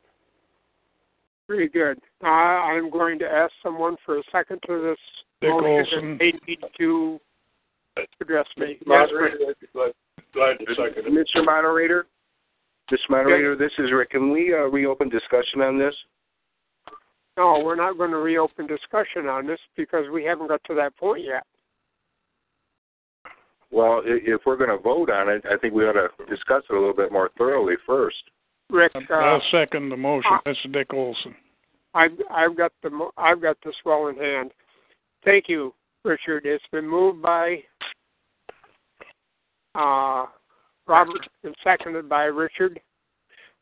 Very good. Uh, I'm going to ask someone for a second to this Dick motion. Olson. and They need to address me. Yes, Moderator, Rick. Glad, glad to second it. Mr. Moderator, Mr. Moderator, this is Rick. Can we uh, reopen discussion on this? No, we're not going to reopen discussion on this because we haven't got to that point yet. Well, if we're going to vote on it, I think we ought to discuss it a little bit more thoroughly first. Rick, uh, I'll second the motion. uh, This Dick Olson. I've I've got the mo- I've got this well in hand. Thank you, Richard. It's been moved by uh, Robert and seconded by Richard.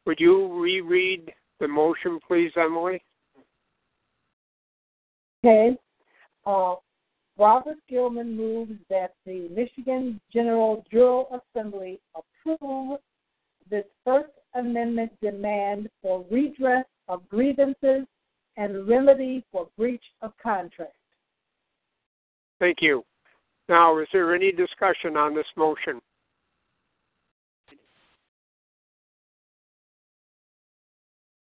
Would you reread the motion, please, Emily? Okay. Uh, Robert Gilman moves that the Michigan General Jural Assembly approve this First Amendment demand for redress of grievances and remedy for breach of contract. Thank you. Now, is there any discussion on this motion?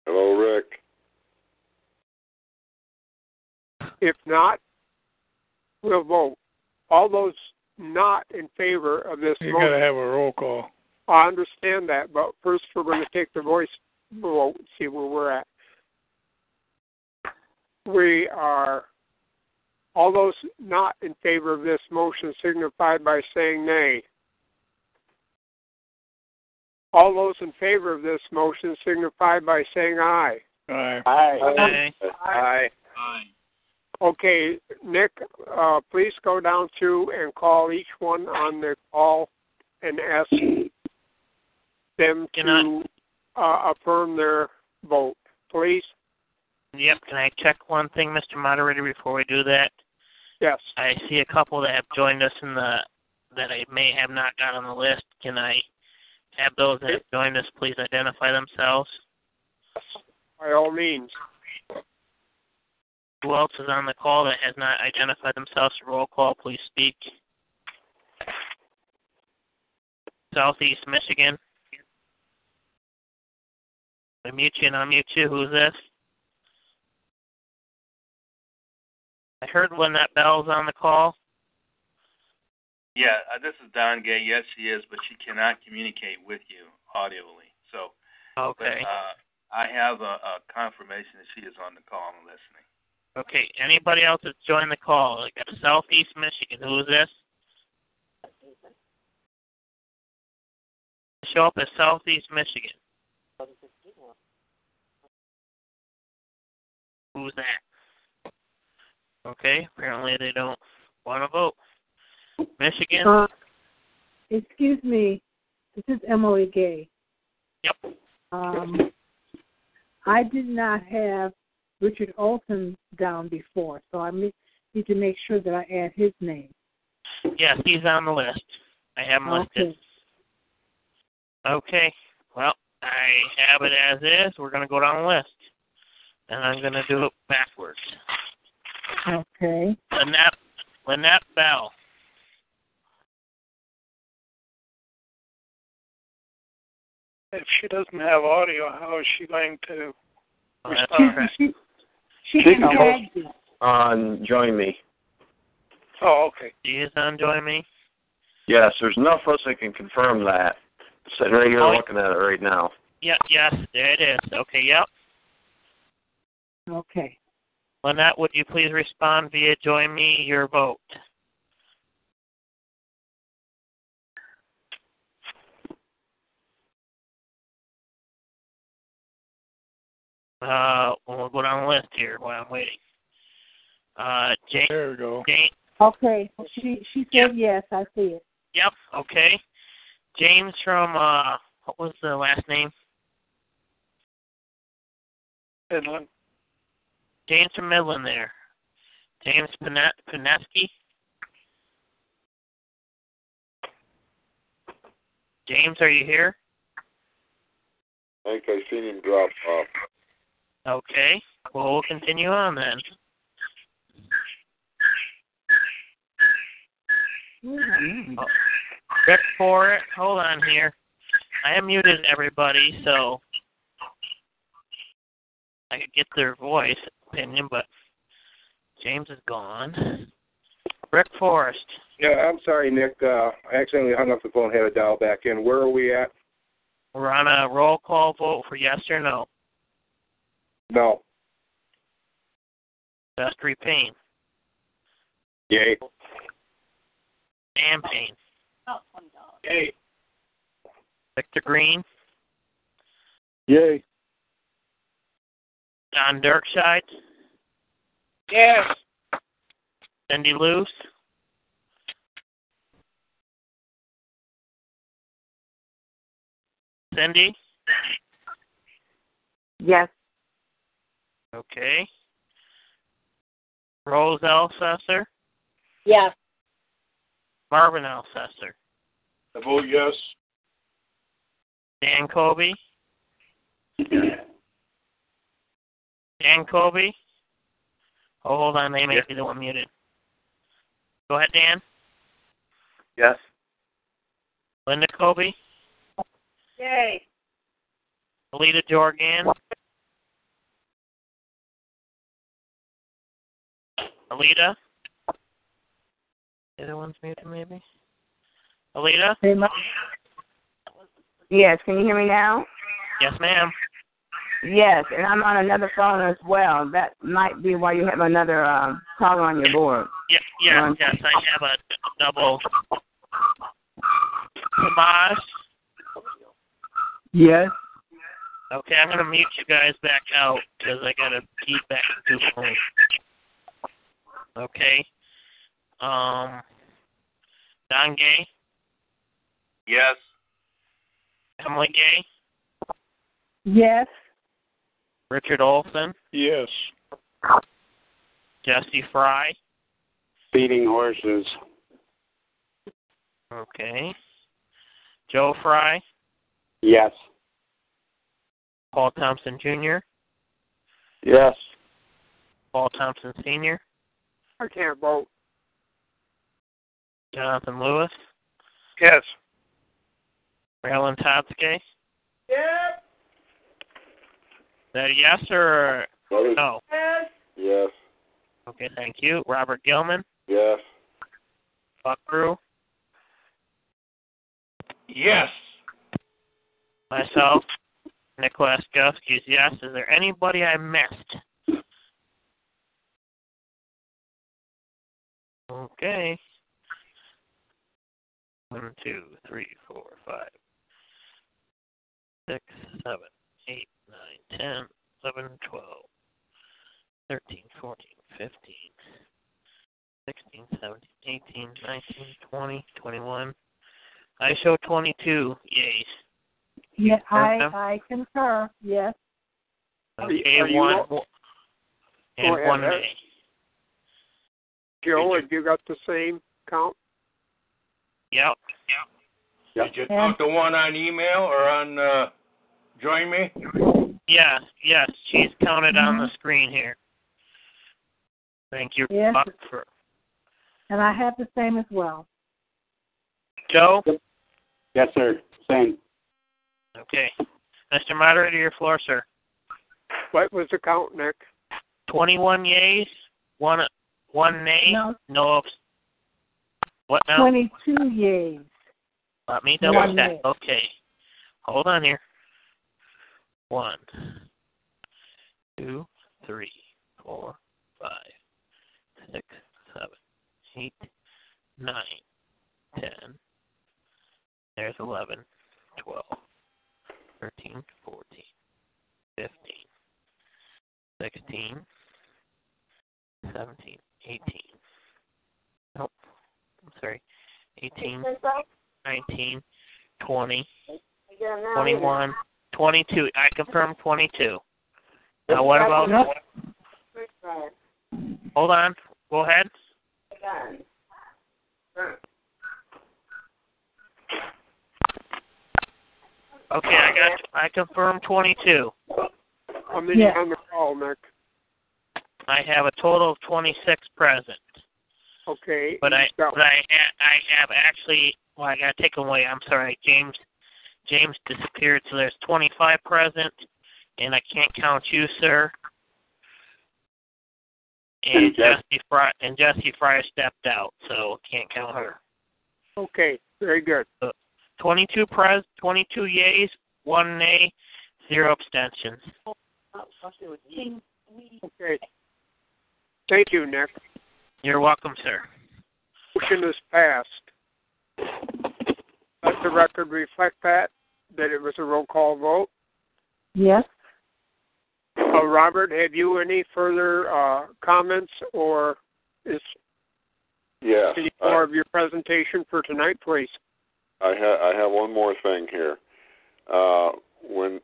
Hello, Rick. If not, we'll vote. All those not in favor of this You motion. got to have a roll call. I understand that, but first we're going to take the voice vote, and see where we're at. We are, all those not in favor of this motion signified by saying nay. All those in favor of this motion signified by saying aye. Aye. Aye. Aye. Okay, Nick, uh, please go down through and call each one on the call and ask them to uh, affirm their vote, please. Yep. Can I check one thing, Mr. Moderator, before we do that? Yes. I see a couple that have joined us in the that I may have not got on the list. Can I have those that have joined us please identify themselves? By all means. Who else is on the call that has not identified themselves? Roll call, please speak. Southeast Michigan. I mute you and unmute you. Who's this? I heard when Lynette Bell's on the call. Yeah, uh, this is Don Gay. Yes, she is, but she cannot communicate with you audibly. So, Okay. but, uh, I have a, a confirmation that she is on the call and listening. Okay. Anybody else that's joined the call? Like got Southeast Michigan. Who is this? Show up as Southeast Michigan. Who's that? Okay. Apparently they don't want to vote. Michigan. Uh, excuse me, this is Emily Gay. Yep. Um, I did not have Richard Olson down before, so I need to make sure that I add his name. Yes, he's on the list. I have him listed. Okay. Okay. Well, I have it as is. We're going to go down the list. And I'm going to do it backwards. Okay. Lynette, Lynette Bell. If she doesn't have audio, how is she going to respond? correct. She, she She can can tag on Join Me. Oh, okay. She is on Join Me. Yes, there's enough of us that can confirm that. Sitting right here Oh. looking at it right now. Yep, yes, there it is. Okay, yep. Okay. Lynette, would you please respond via Join Me your vote? Uh, we'll go down the list here while I'm waiting. Uh, Jane. There we go. Jane. Okay. She she said yes. I see it. Yep. Okay. James from uh, what was the last name? Midland. James from Midland there. James Panet- Paneski. James, are you here? I think I've seen him drop off. Okay. Well, we'll continue on then. Oh, Rick Forrest. Hold on here. I am muted everybody, so I could get their voice opinion, but James is gone. Rick Forrest. Yeah, I'm sorry, Nick. Uh, I accidentally hung up the phone, had to dial back in. Where are we at? We're on a roll call vote for yes or no. No. Vestry Payne. Yay. Dan Payne. Yay. Victor Green. Yay. Don Dirkscheid. Yes. Cindy Luce. Cindy. Yes. Okay. Rose Elsesser. Yes. Marvin Elsesser. I vote yes. Dan Colby. Dan Colby. Oh, hold on. They may Yes. be the one muted. Go ahead, Dan. Yes. Linda Colby. Yay. Alita Jorgan. Alita. The other one's muted, maybe. Alita. Yes, can you hear me now? Yes, ma'am. Yes, and I'm on another phone as well. That might be why you have another um, caller on your board. Yeah, yes, Um, yes. I have a double. Tomas. Yes. Okay, I'm gonna mute you guys back out because I gotta feedback to phone. Okay. Um. Don Gay. Yes. Emily Gay. Yes. Richard Olson. Yes. Jesse Fry. Feeding horses. Okay. Joe Fry. Yes. Paul Thompson Jr. Yes. Paul Thompson Sr. I can't vote. Jonathan Lewis. Yes. Marilyn Totske. Yep. Is that a yes or What is- no? Yes. Yes. Okay, thank you. Robert Gilman. Yes. Buck Brew. Yes. Myself. Nicholas Gusky is yes. Is there anybody I missed? Okay. One, two, three, four, five, six, seven, eight, nine, ten, eleven, twelve, thirteen, fourteen, fifteen, sixteen, seventeen, eighteen, nineteen, twenty, twenty-one. I show twenty-two yays. Yeah, I Okay. I concur. Yes. Are you- Okay, are you one all- and Go one Eric. nay. Joe, have you got the same count? Yep. Did you talk to one on email or on uh, Join Me? Yes, yes, she's counted on the mm-hmm. screen here. Thank you, Yes. Buck, for And I have the same as well. Joe. Yes, sir. Same. Okay, Mr. Moderator, your floor, sir. What was the count, Nick? Twenty-one yays, one one nay, No. no. abs- What now? Twenty-two yays. Let me double One check. nay. Okay, hold on here. One, two, three, four, five, six, seven, eight, nine, ten. There's eleven, twelve, thirteen, fourteen, fifteen, sixteen, seventeen, eighteen. Nope. I'm sorry. Eighteen, nineteen, twenty. 21, 22. I confirm 22. Now, what about? Hold on. Go ahead. Okay, I got. I confirm 22. How many Yeah. on the call, Nick? I have a total of 26 present, Okay. but I but I ha- I have actually. Well, I got to take 'em away. I'm sorry, James. James disappeared, so there's 25 present, and I can't count you, sir. And And Jesse Fry and Jesse Fry stepped out, so can't count her. Okay. Very good. Uh, 22 pres, 22 yays, one nay, zero abstentions. Okay. Thank you, Nick. You're welcome, sir. Motion is passed. Let the record reflect that, that it was a roll call vote. Yes. Uh, Robert, have you any further uh, comments or is Yes. any I- more of your presentation for tonight, please? I have I have one more thing here. Uh, when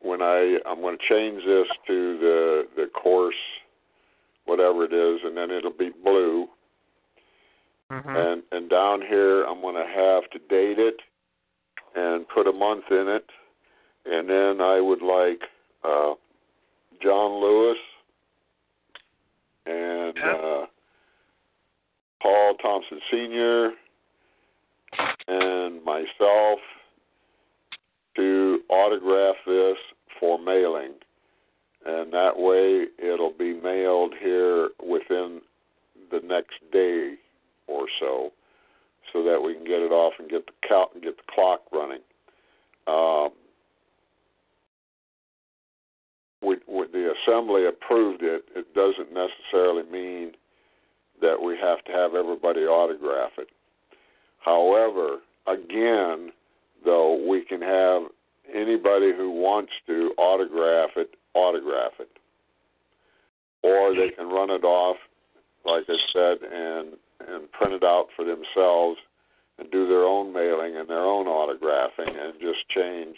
when I I'm going to change this to the the course, whatever it is, and then it'll be blue. Mm-hmm. And and down here I'm going to have to date it and put a month in it, and then I would like uh, John Lewis and uh, Paul Thompson Sr. and myself to autograph this for mailing. And that way it'll be mailed here within the next day or so, so that we can get it off and get the cal- get the clock running. Um, we, we, the assembly approved it. It doesn't necessarily mean that we have to have everybody autograph it. However, again, though, we can have anybody who wants to autograph it autograph it, or they can run it off, like I said, and and print it out for themselves and do their own mailing and their own autographing and just change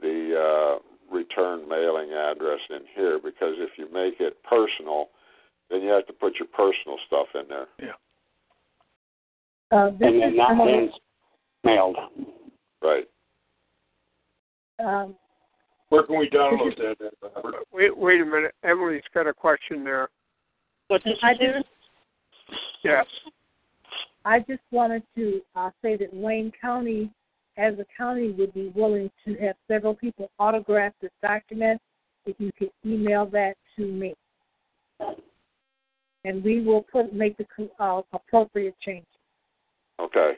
the uh, return mailing address in here because if you make it personal, then you have to put your personal stuff in there. Yeah. Uh, And then is that Emily. means mailed. Right. Um, Where can we download that? Wait, wait a minute. Emily's got a question there. What did I do? Yes. I just wanted to uh, say that Wayne County, as a county, would be willing to have several people autograph this document. If you could email that to me, and we will put make the uh, appropriate changes. Okay.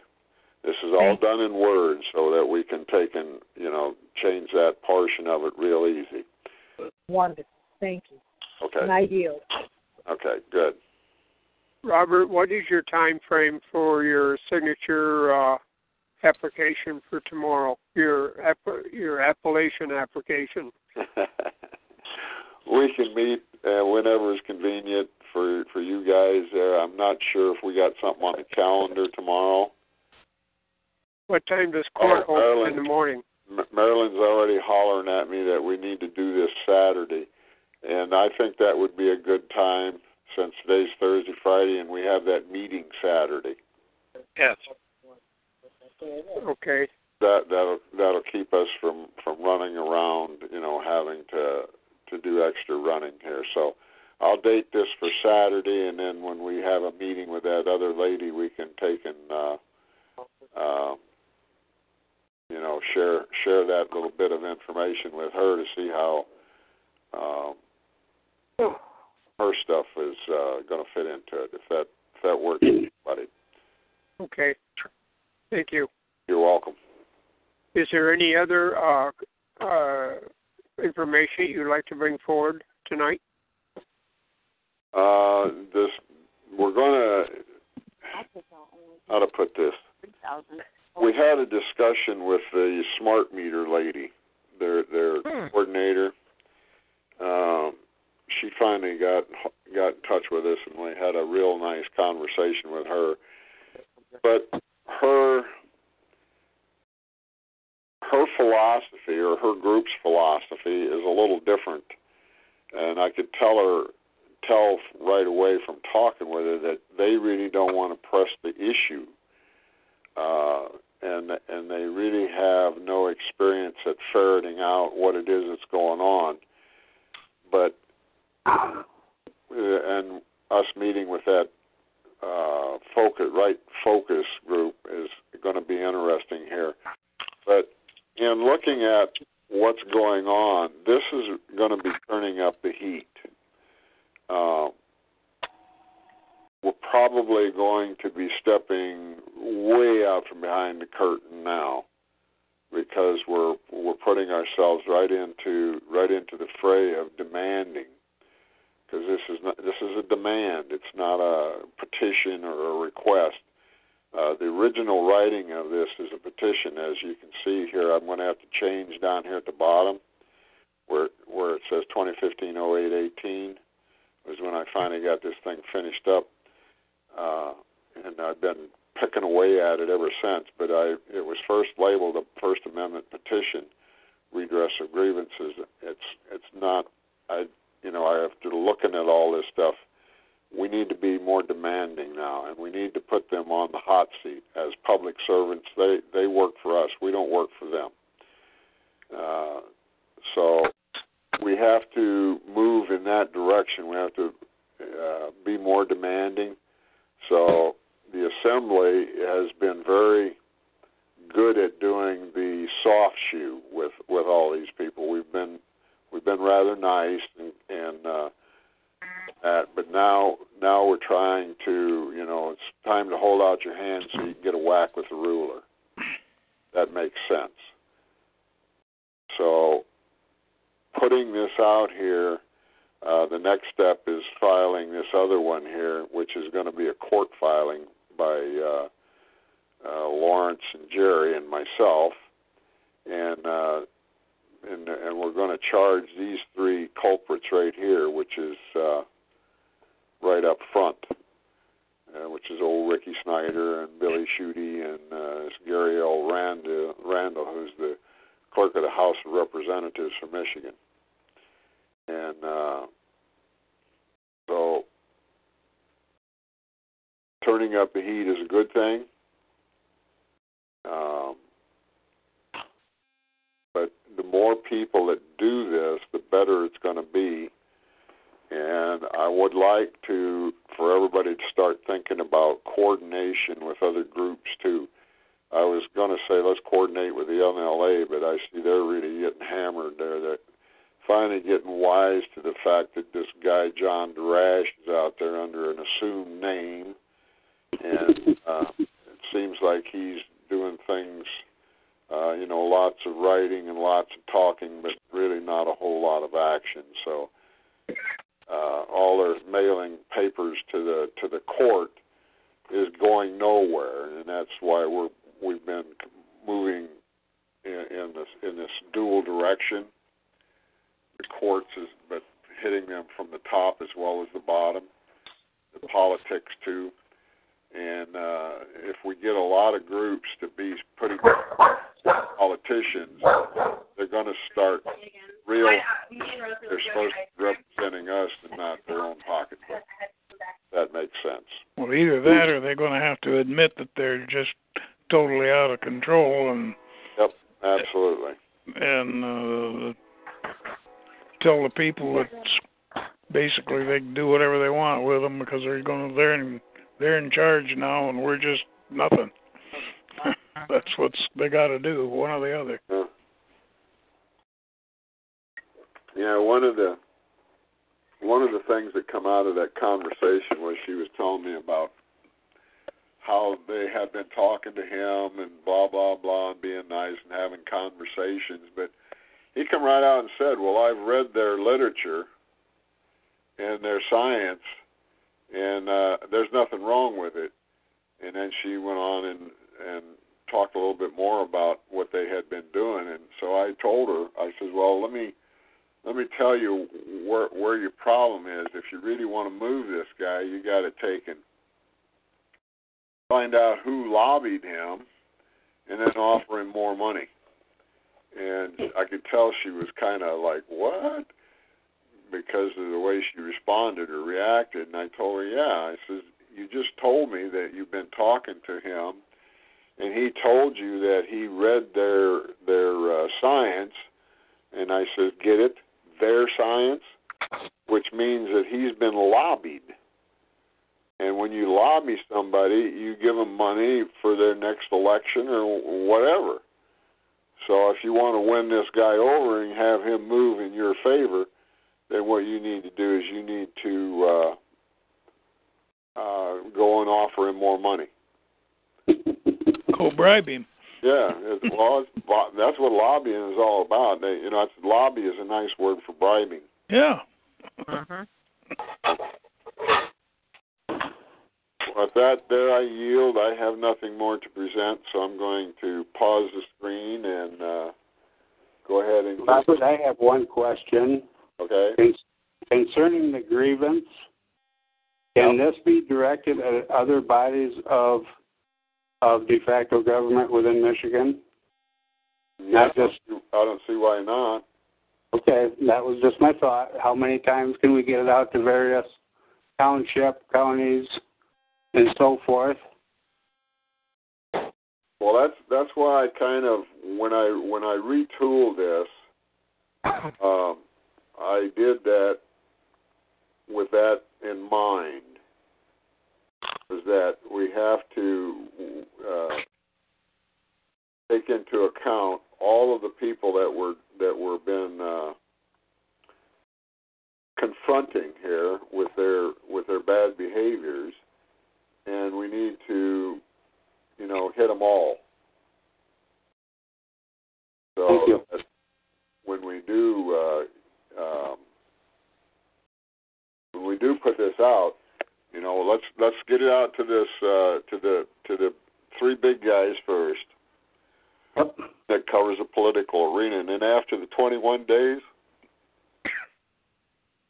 This is all done in Word so that we can take and, you know, change that portion of it real easy. Wonderful. Thank you. Okay. And I yield. Okay, good. Robert, what is your time frame for your signature uh, application for tomorrow? Your your appellation application. we can meet uh, whenever is convenient for for you guys. Uh, I'm not sure if we got something on the calendar tomorrow. What time does court Oh, open in the morning? M- Marilyn's already hollering at me that we need to do this Saturday, and I think that would be a good time since today's Thursday, Friday, and we have that meeting Saturday. Yes. Okay. That that'll that'll keep us from from running around, you know, having to to do extra running here. So I'll date this for Saturday, and then when we have a meeting with that other lady, we can take and uh, uh, you know share share that little bit of information with her to see how um, her stuff is uh, going to fit into it. If that if that works, for anybody, Okay. Thank you. you're welcome. Is there any other uh, uh, information you'd like to bring forward tonight? Uh, this we're gonna how to put this. We had a discussion with the smart meter lady, their their Hmm. coordinator. Um, she finally got got in touch with us, and we had a real nice conversation with her. But her her philosophy or her group's philosophy is a little different, and I could tell her tell right away from talking with her that they really don't want to press the issue, uh, and and they really have no experience at ferreting out what it is that's going on. But and us meeting with that uh, focus right focus group is going to be interesting here. But in looking at what's going on, this is going to be turning up the heat. Uh, we're probably going to be stepping way out from behind the curtain now because we're we're putting ourselves right into right into the fray of demanding because this is not this is a demand it's not a petition or a request uh, the original writing of this is a petition as you can see here I'm going to have to change down here at the bottom where where it says 2015-08-18 was when I finally got this thing finished up, uh, and I've been picking away at it ever since. But I, it was first labeled a First Amendment petition, redress of grievances. It's, it's not. I, you know, after looking at all this stuff, we need to be more demanding now, and we need to put them on the hot seat as public servants. They they work for us. We don't work for them. Uh, so we have to move in that direction. We have to uh, be more demanding. So the assembly has been very good at doing the soft shoe with with all these people. We've been we've been rather nice and and uh, that, but now now we're trying to you know it's time to hold out your hand so you can get a whack with the ruler. That makes sense. So putting this out here, uh, the next step is filing this other one here, which is going to be a court filing by uh, uh, Lawrence and Jerry and myself, and uh, and and we're going to charge these three culprits right here, which is uh, right up front, uh, which is old Ricky Snyder and Billy Schuette and uh, Gary L. Randall, Randall, who's the clerk of the House of Representatives from Michigan, and uh, so turning up the heat is a good thing. Um, the more people that do this, the better it's going to be. And I would like to, for everybody to start thinking about coordination with other groups too. I was going to say let's coordinate with the NLA, but I see they're really getting hammered there. They're finally getting wise to the fact that this guy John Darrah is out there under an assumed name, and uh, it seems like he's doing things, uh, you know, lots of writing and lots of talking, but really not a whole lot of action. So uh, all their mailing papers to the to the court is going nowhere, and that's why we're we've been moving in, in this in this dual direction. The courts is but hitting them from the top as well as the bottom. The politics too and uh, if we get a lot of groups to be putting politicians, they're going to start real. They're supposed to be representing us and not their own pocketbook. That makes sense. Well, either that or they're going to have to admit that they're just totally out of control and. Yep, absolutely. And uh, tell the people that basically they can do whatever they want with them because they're going to they're in they're in charge now, and we're just nothing. Uh-huh. That's what they got to do, one or the other. Yeah. yeah, one of the one of the things that come out of that conversation was she was telling me about how they had been talking to him and blah blah blah and being nice and having conversations, but he come right out and said, "Well, I've read their literature and their science." And uh, there's nothing wrong with it. And then she went on and and talked a little bit more about what they had been doing. And so I told her, I said, well, let me let me tell you where where your problem is. If you really want to move this guy, you got to take and find out who lobbied him, and then offer him more money. And I could tell she was kind of like, what? Because of the way she responded or reacted. And I told her, yeah. I says, you just told me that you've been talking to him, and he told you that he read their their uh, science. And I says, get it, their science, which means that he's been lobbied. And when you lobby somebody, you give them money for their next election or whatever. So if you want to win this guy over and have him move in your favor, then what you need to do is you need to uh, uh, go and offer him more money. Go bribe him. Yeah, it's, well, it's, that's what lobbying is all about. They, you know, it's, lobby is a nice word for bribing. Yeah. Uh-huh. With that, there I yield. I have nothing more to present, so I'm going to pause the screen and uh, go ahead and. Robert, I have one question. Okay. Concerning the grievance, can this be directed at other bodies of of de facto government within Michigan? Yeah, not just. I don't see why not. Okay, that was just my thought. How many times can we get it out to various township, counties, and so forth? Well, that's that's why I kind of when I when I retooled this, um, I did that with that in mind is that we have to uh, take into account all of the people that were that were been uh, confronting here with their with their bad behaviors, and we need to, you know, hit them all. So Thank you. when we do uh, um, when we do put this out, you know, let's let's get it out to this uh, to the to the three big guys first. That covers the political arena, and then after the 21 days,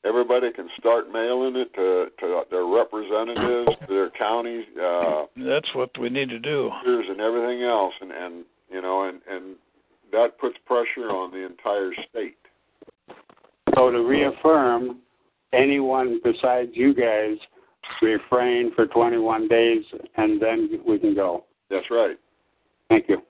everybody can start mailing it to to their representatives, to their counties, uh, That's what we need to do. and everything else, and and you know, and and that puts pressure on the entire state. So to reaffirm, anyone besides you guys refrain for 21 days, and then we can go. That's right. Thank you.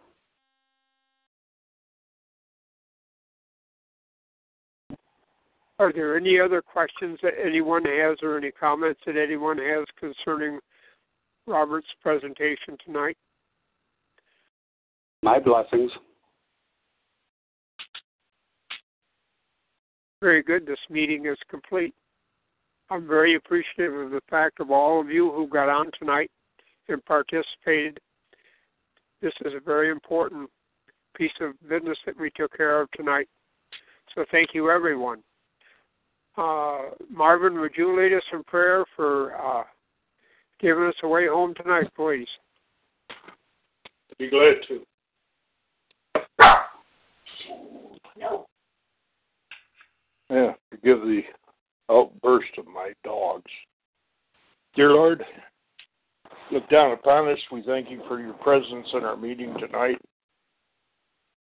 Are there any other questions that anyone has or any comments that anyone has concerning Robert's presentation tonight? My blessings. Very good. This meeting is complete. I'm very appreciative of the fact of all of you who got on tonight and participated. This is a very important piece of business that we took care of tonight. So thank you, everyone. Uh, Marvin, would you lead us in prayer for uh, giving us a way home tonight, please? would Be glad to. Yeah, forgive the outburst of my dogs. Dear Lord, look down upon us. We thank you for your presence in our meeting tonight.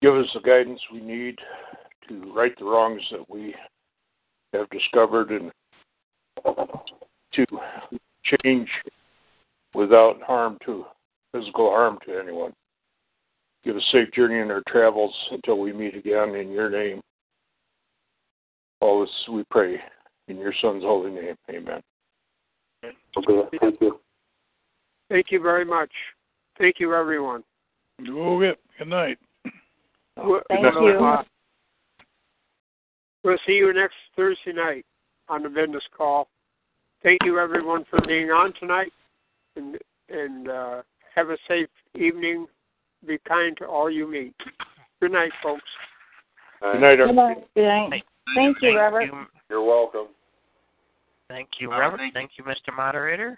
Give us the guidance we need to right the wrongs that we have discovered and to change without harm to physical harm to anyone. Give us safe journey in our travels until we meet again in your name. All this we pray in your son's holy name. Amen. Okay, thank you. Thank you very much. Thank you, everyone. Okay. Good night. We'll- Thank you. uh, We'll see you next Thursday night on the business call. Thank you, everyone, for being on tonight, and and uh, have a safe evening. Be kind to all you meet. Good night, folks. Good night, Good night. Good night. Thank you, Robert. You're welcome. Thank you, All right, Robert. thank Thank you, Mr. Moderator.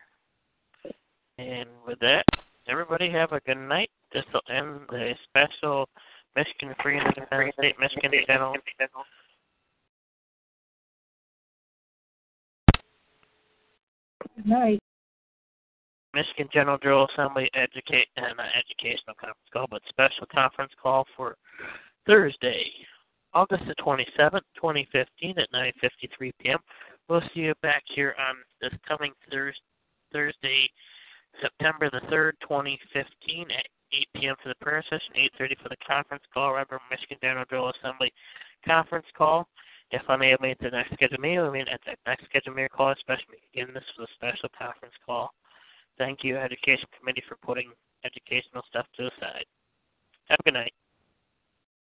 And with that, everybody have a good night. This will end the special Michigan Free and Independent State Michigan Channel. Good night. Michigan General Jural Assembly educate and uh, educational conference call, but special conference call for Thursday, August the 27th, 2015 at 9:53 p.m. We'll see you back here on this coming Thurs Thursday, September the 3rd, 2015 at 8 p.m. for the prayer session, 8:30 for the conference call. Remember, Michigan General Jural Assembly conference call. If unable to make the next scheduled meeting, I mean at the next scheduled meeting call, especially again, this was a special conference call. Thank you, Education Committee, for putting educational stuff to the side. Have a good night.